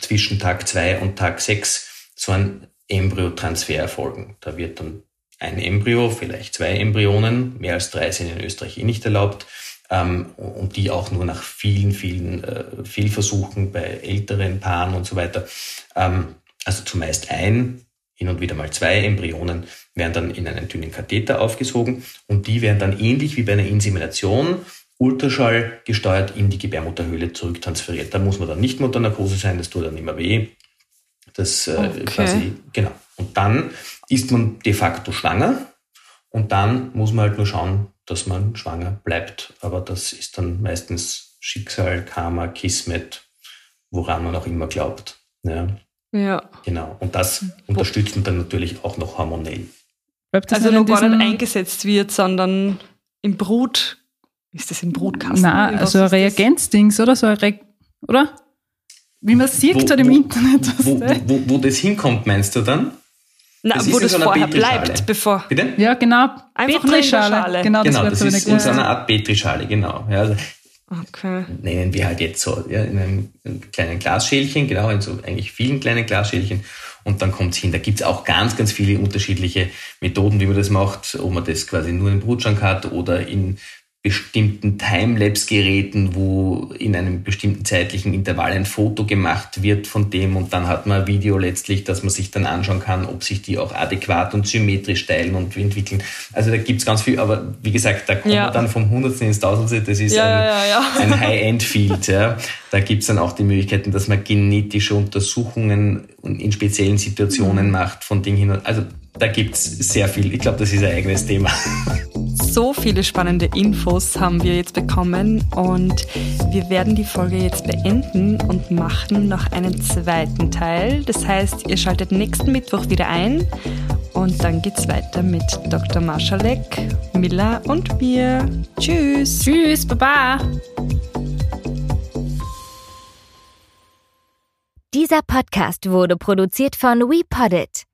zwischen Tag zwei und Tag sechs so ein Embryotransfer erfolgen. Da wird dann ein Embryo, vielleicht zwei Embryonen, mehr als drei sind in Österreich eh nicht erlaubt, ähm, und die auch nur nach vielen, vielen äh, Fehlversuchen bei älteren Paaren und so weiter, ähm, also zumeist ein, hin und wieder mal zwei Embryonen, werden dann in einen dünnen Katheter aufgesogen und die werden dann ähnlich wie bei einer Insemination Ultraschall gesteuert in die Gebärmutterhöhle zurücktransferiert. Da muss man dann nicht mehr unter Narkose sein, das tut dann immer weh. Das äh, okay. quasi, genau. Und dann ist man de facto schwanger und dann muss man halt nur schauen, dass man schwanger bleibt. Aber das ist dann meistens Schicksal, Karma, Kismet, woran man auch immer glaubt. Ja. ja. Genau. Und das unterstützt man dann natürlich auch noch hormonell. Also noch gar nicht eingesetzt wird, sondern im Brut, ist das im Brutkasten? Nein, also ein Reagenzdings, oder? So ein Re oder? Wie man sieht wo, im wo, Internet. Wo, wo, wo, das hinkommt, meinst du dann? Na, das wo das so vorher bleibt, bevor. Bitte? Ja, genau. Einfach Petrischale. Genau, das, genau, das ist in so einer Art Petrischale, genau. Ja, also okay. Nennen wir halt jetzt so, ja, in einem kleinen Glasschälchen, genau, in so eigentlich vielen kleinen Glasschälchen. Und dann kommt es hin. Da gibt es auch ganz, ganz viele unterschiedliche Methoden, wie man das macht, ob man das quasi nur in Brutschrank hat oder in bestimmten Timelapse-Geräten, wo in einem bestimmten zeitlichen Intervall ein Foto gemacht wird von dem und dann hat man ein Video letztlich, dass man sich dann anschauen kann, ob sich die auch adäquat und symmetrisch teilen und entwickeln. Also da gibt's ganz viel, aber wie gesagt, da kommt ja. man dann vom Hundertsten ins Tausendste, das ist ja, ein, ein High-End-Field. Ja. Da gibt's dann auch die Möglichkeiten, dass man genetische Untersuchungen in speziellen Situationen mhm. macht von Dingen hin. Also da gibt's sehr viel. Ich glaube, das ist ein eigenes Thema. So viele spannende Infos haben wir jetzt bekommen und wir werden die Folge jetzt beenden und machen noch einen zweiten Teil. Das heißt, ihr schaltet nächsten Mittwoch wieder ein und dann geht's weiter mit Dr. Marschalek, Miller und mir. Tschüss. Tschüss, Baba. Dieser Podcast wurde produziert von WePoddit.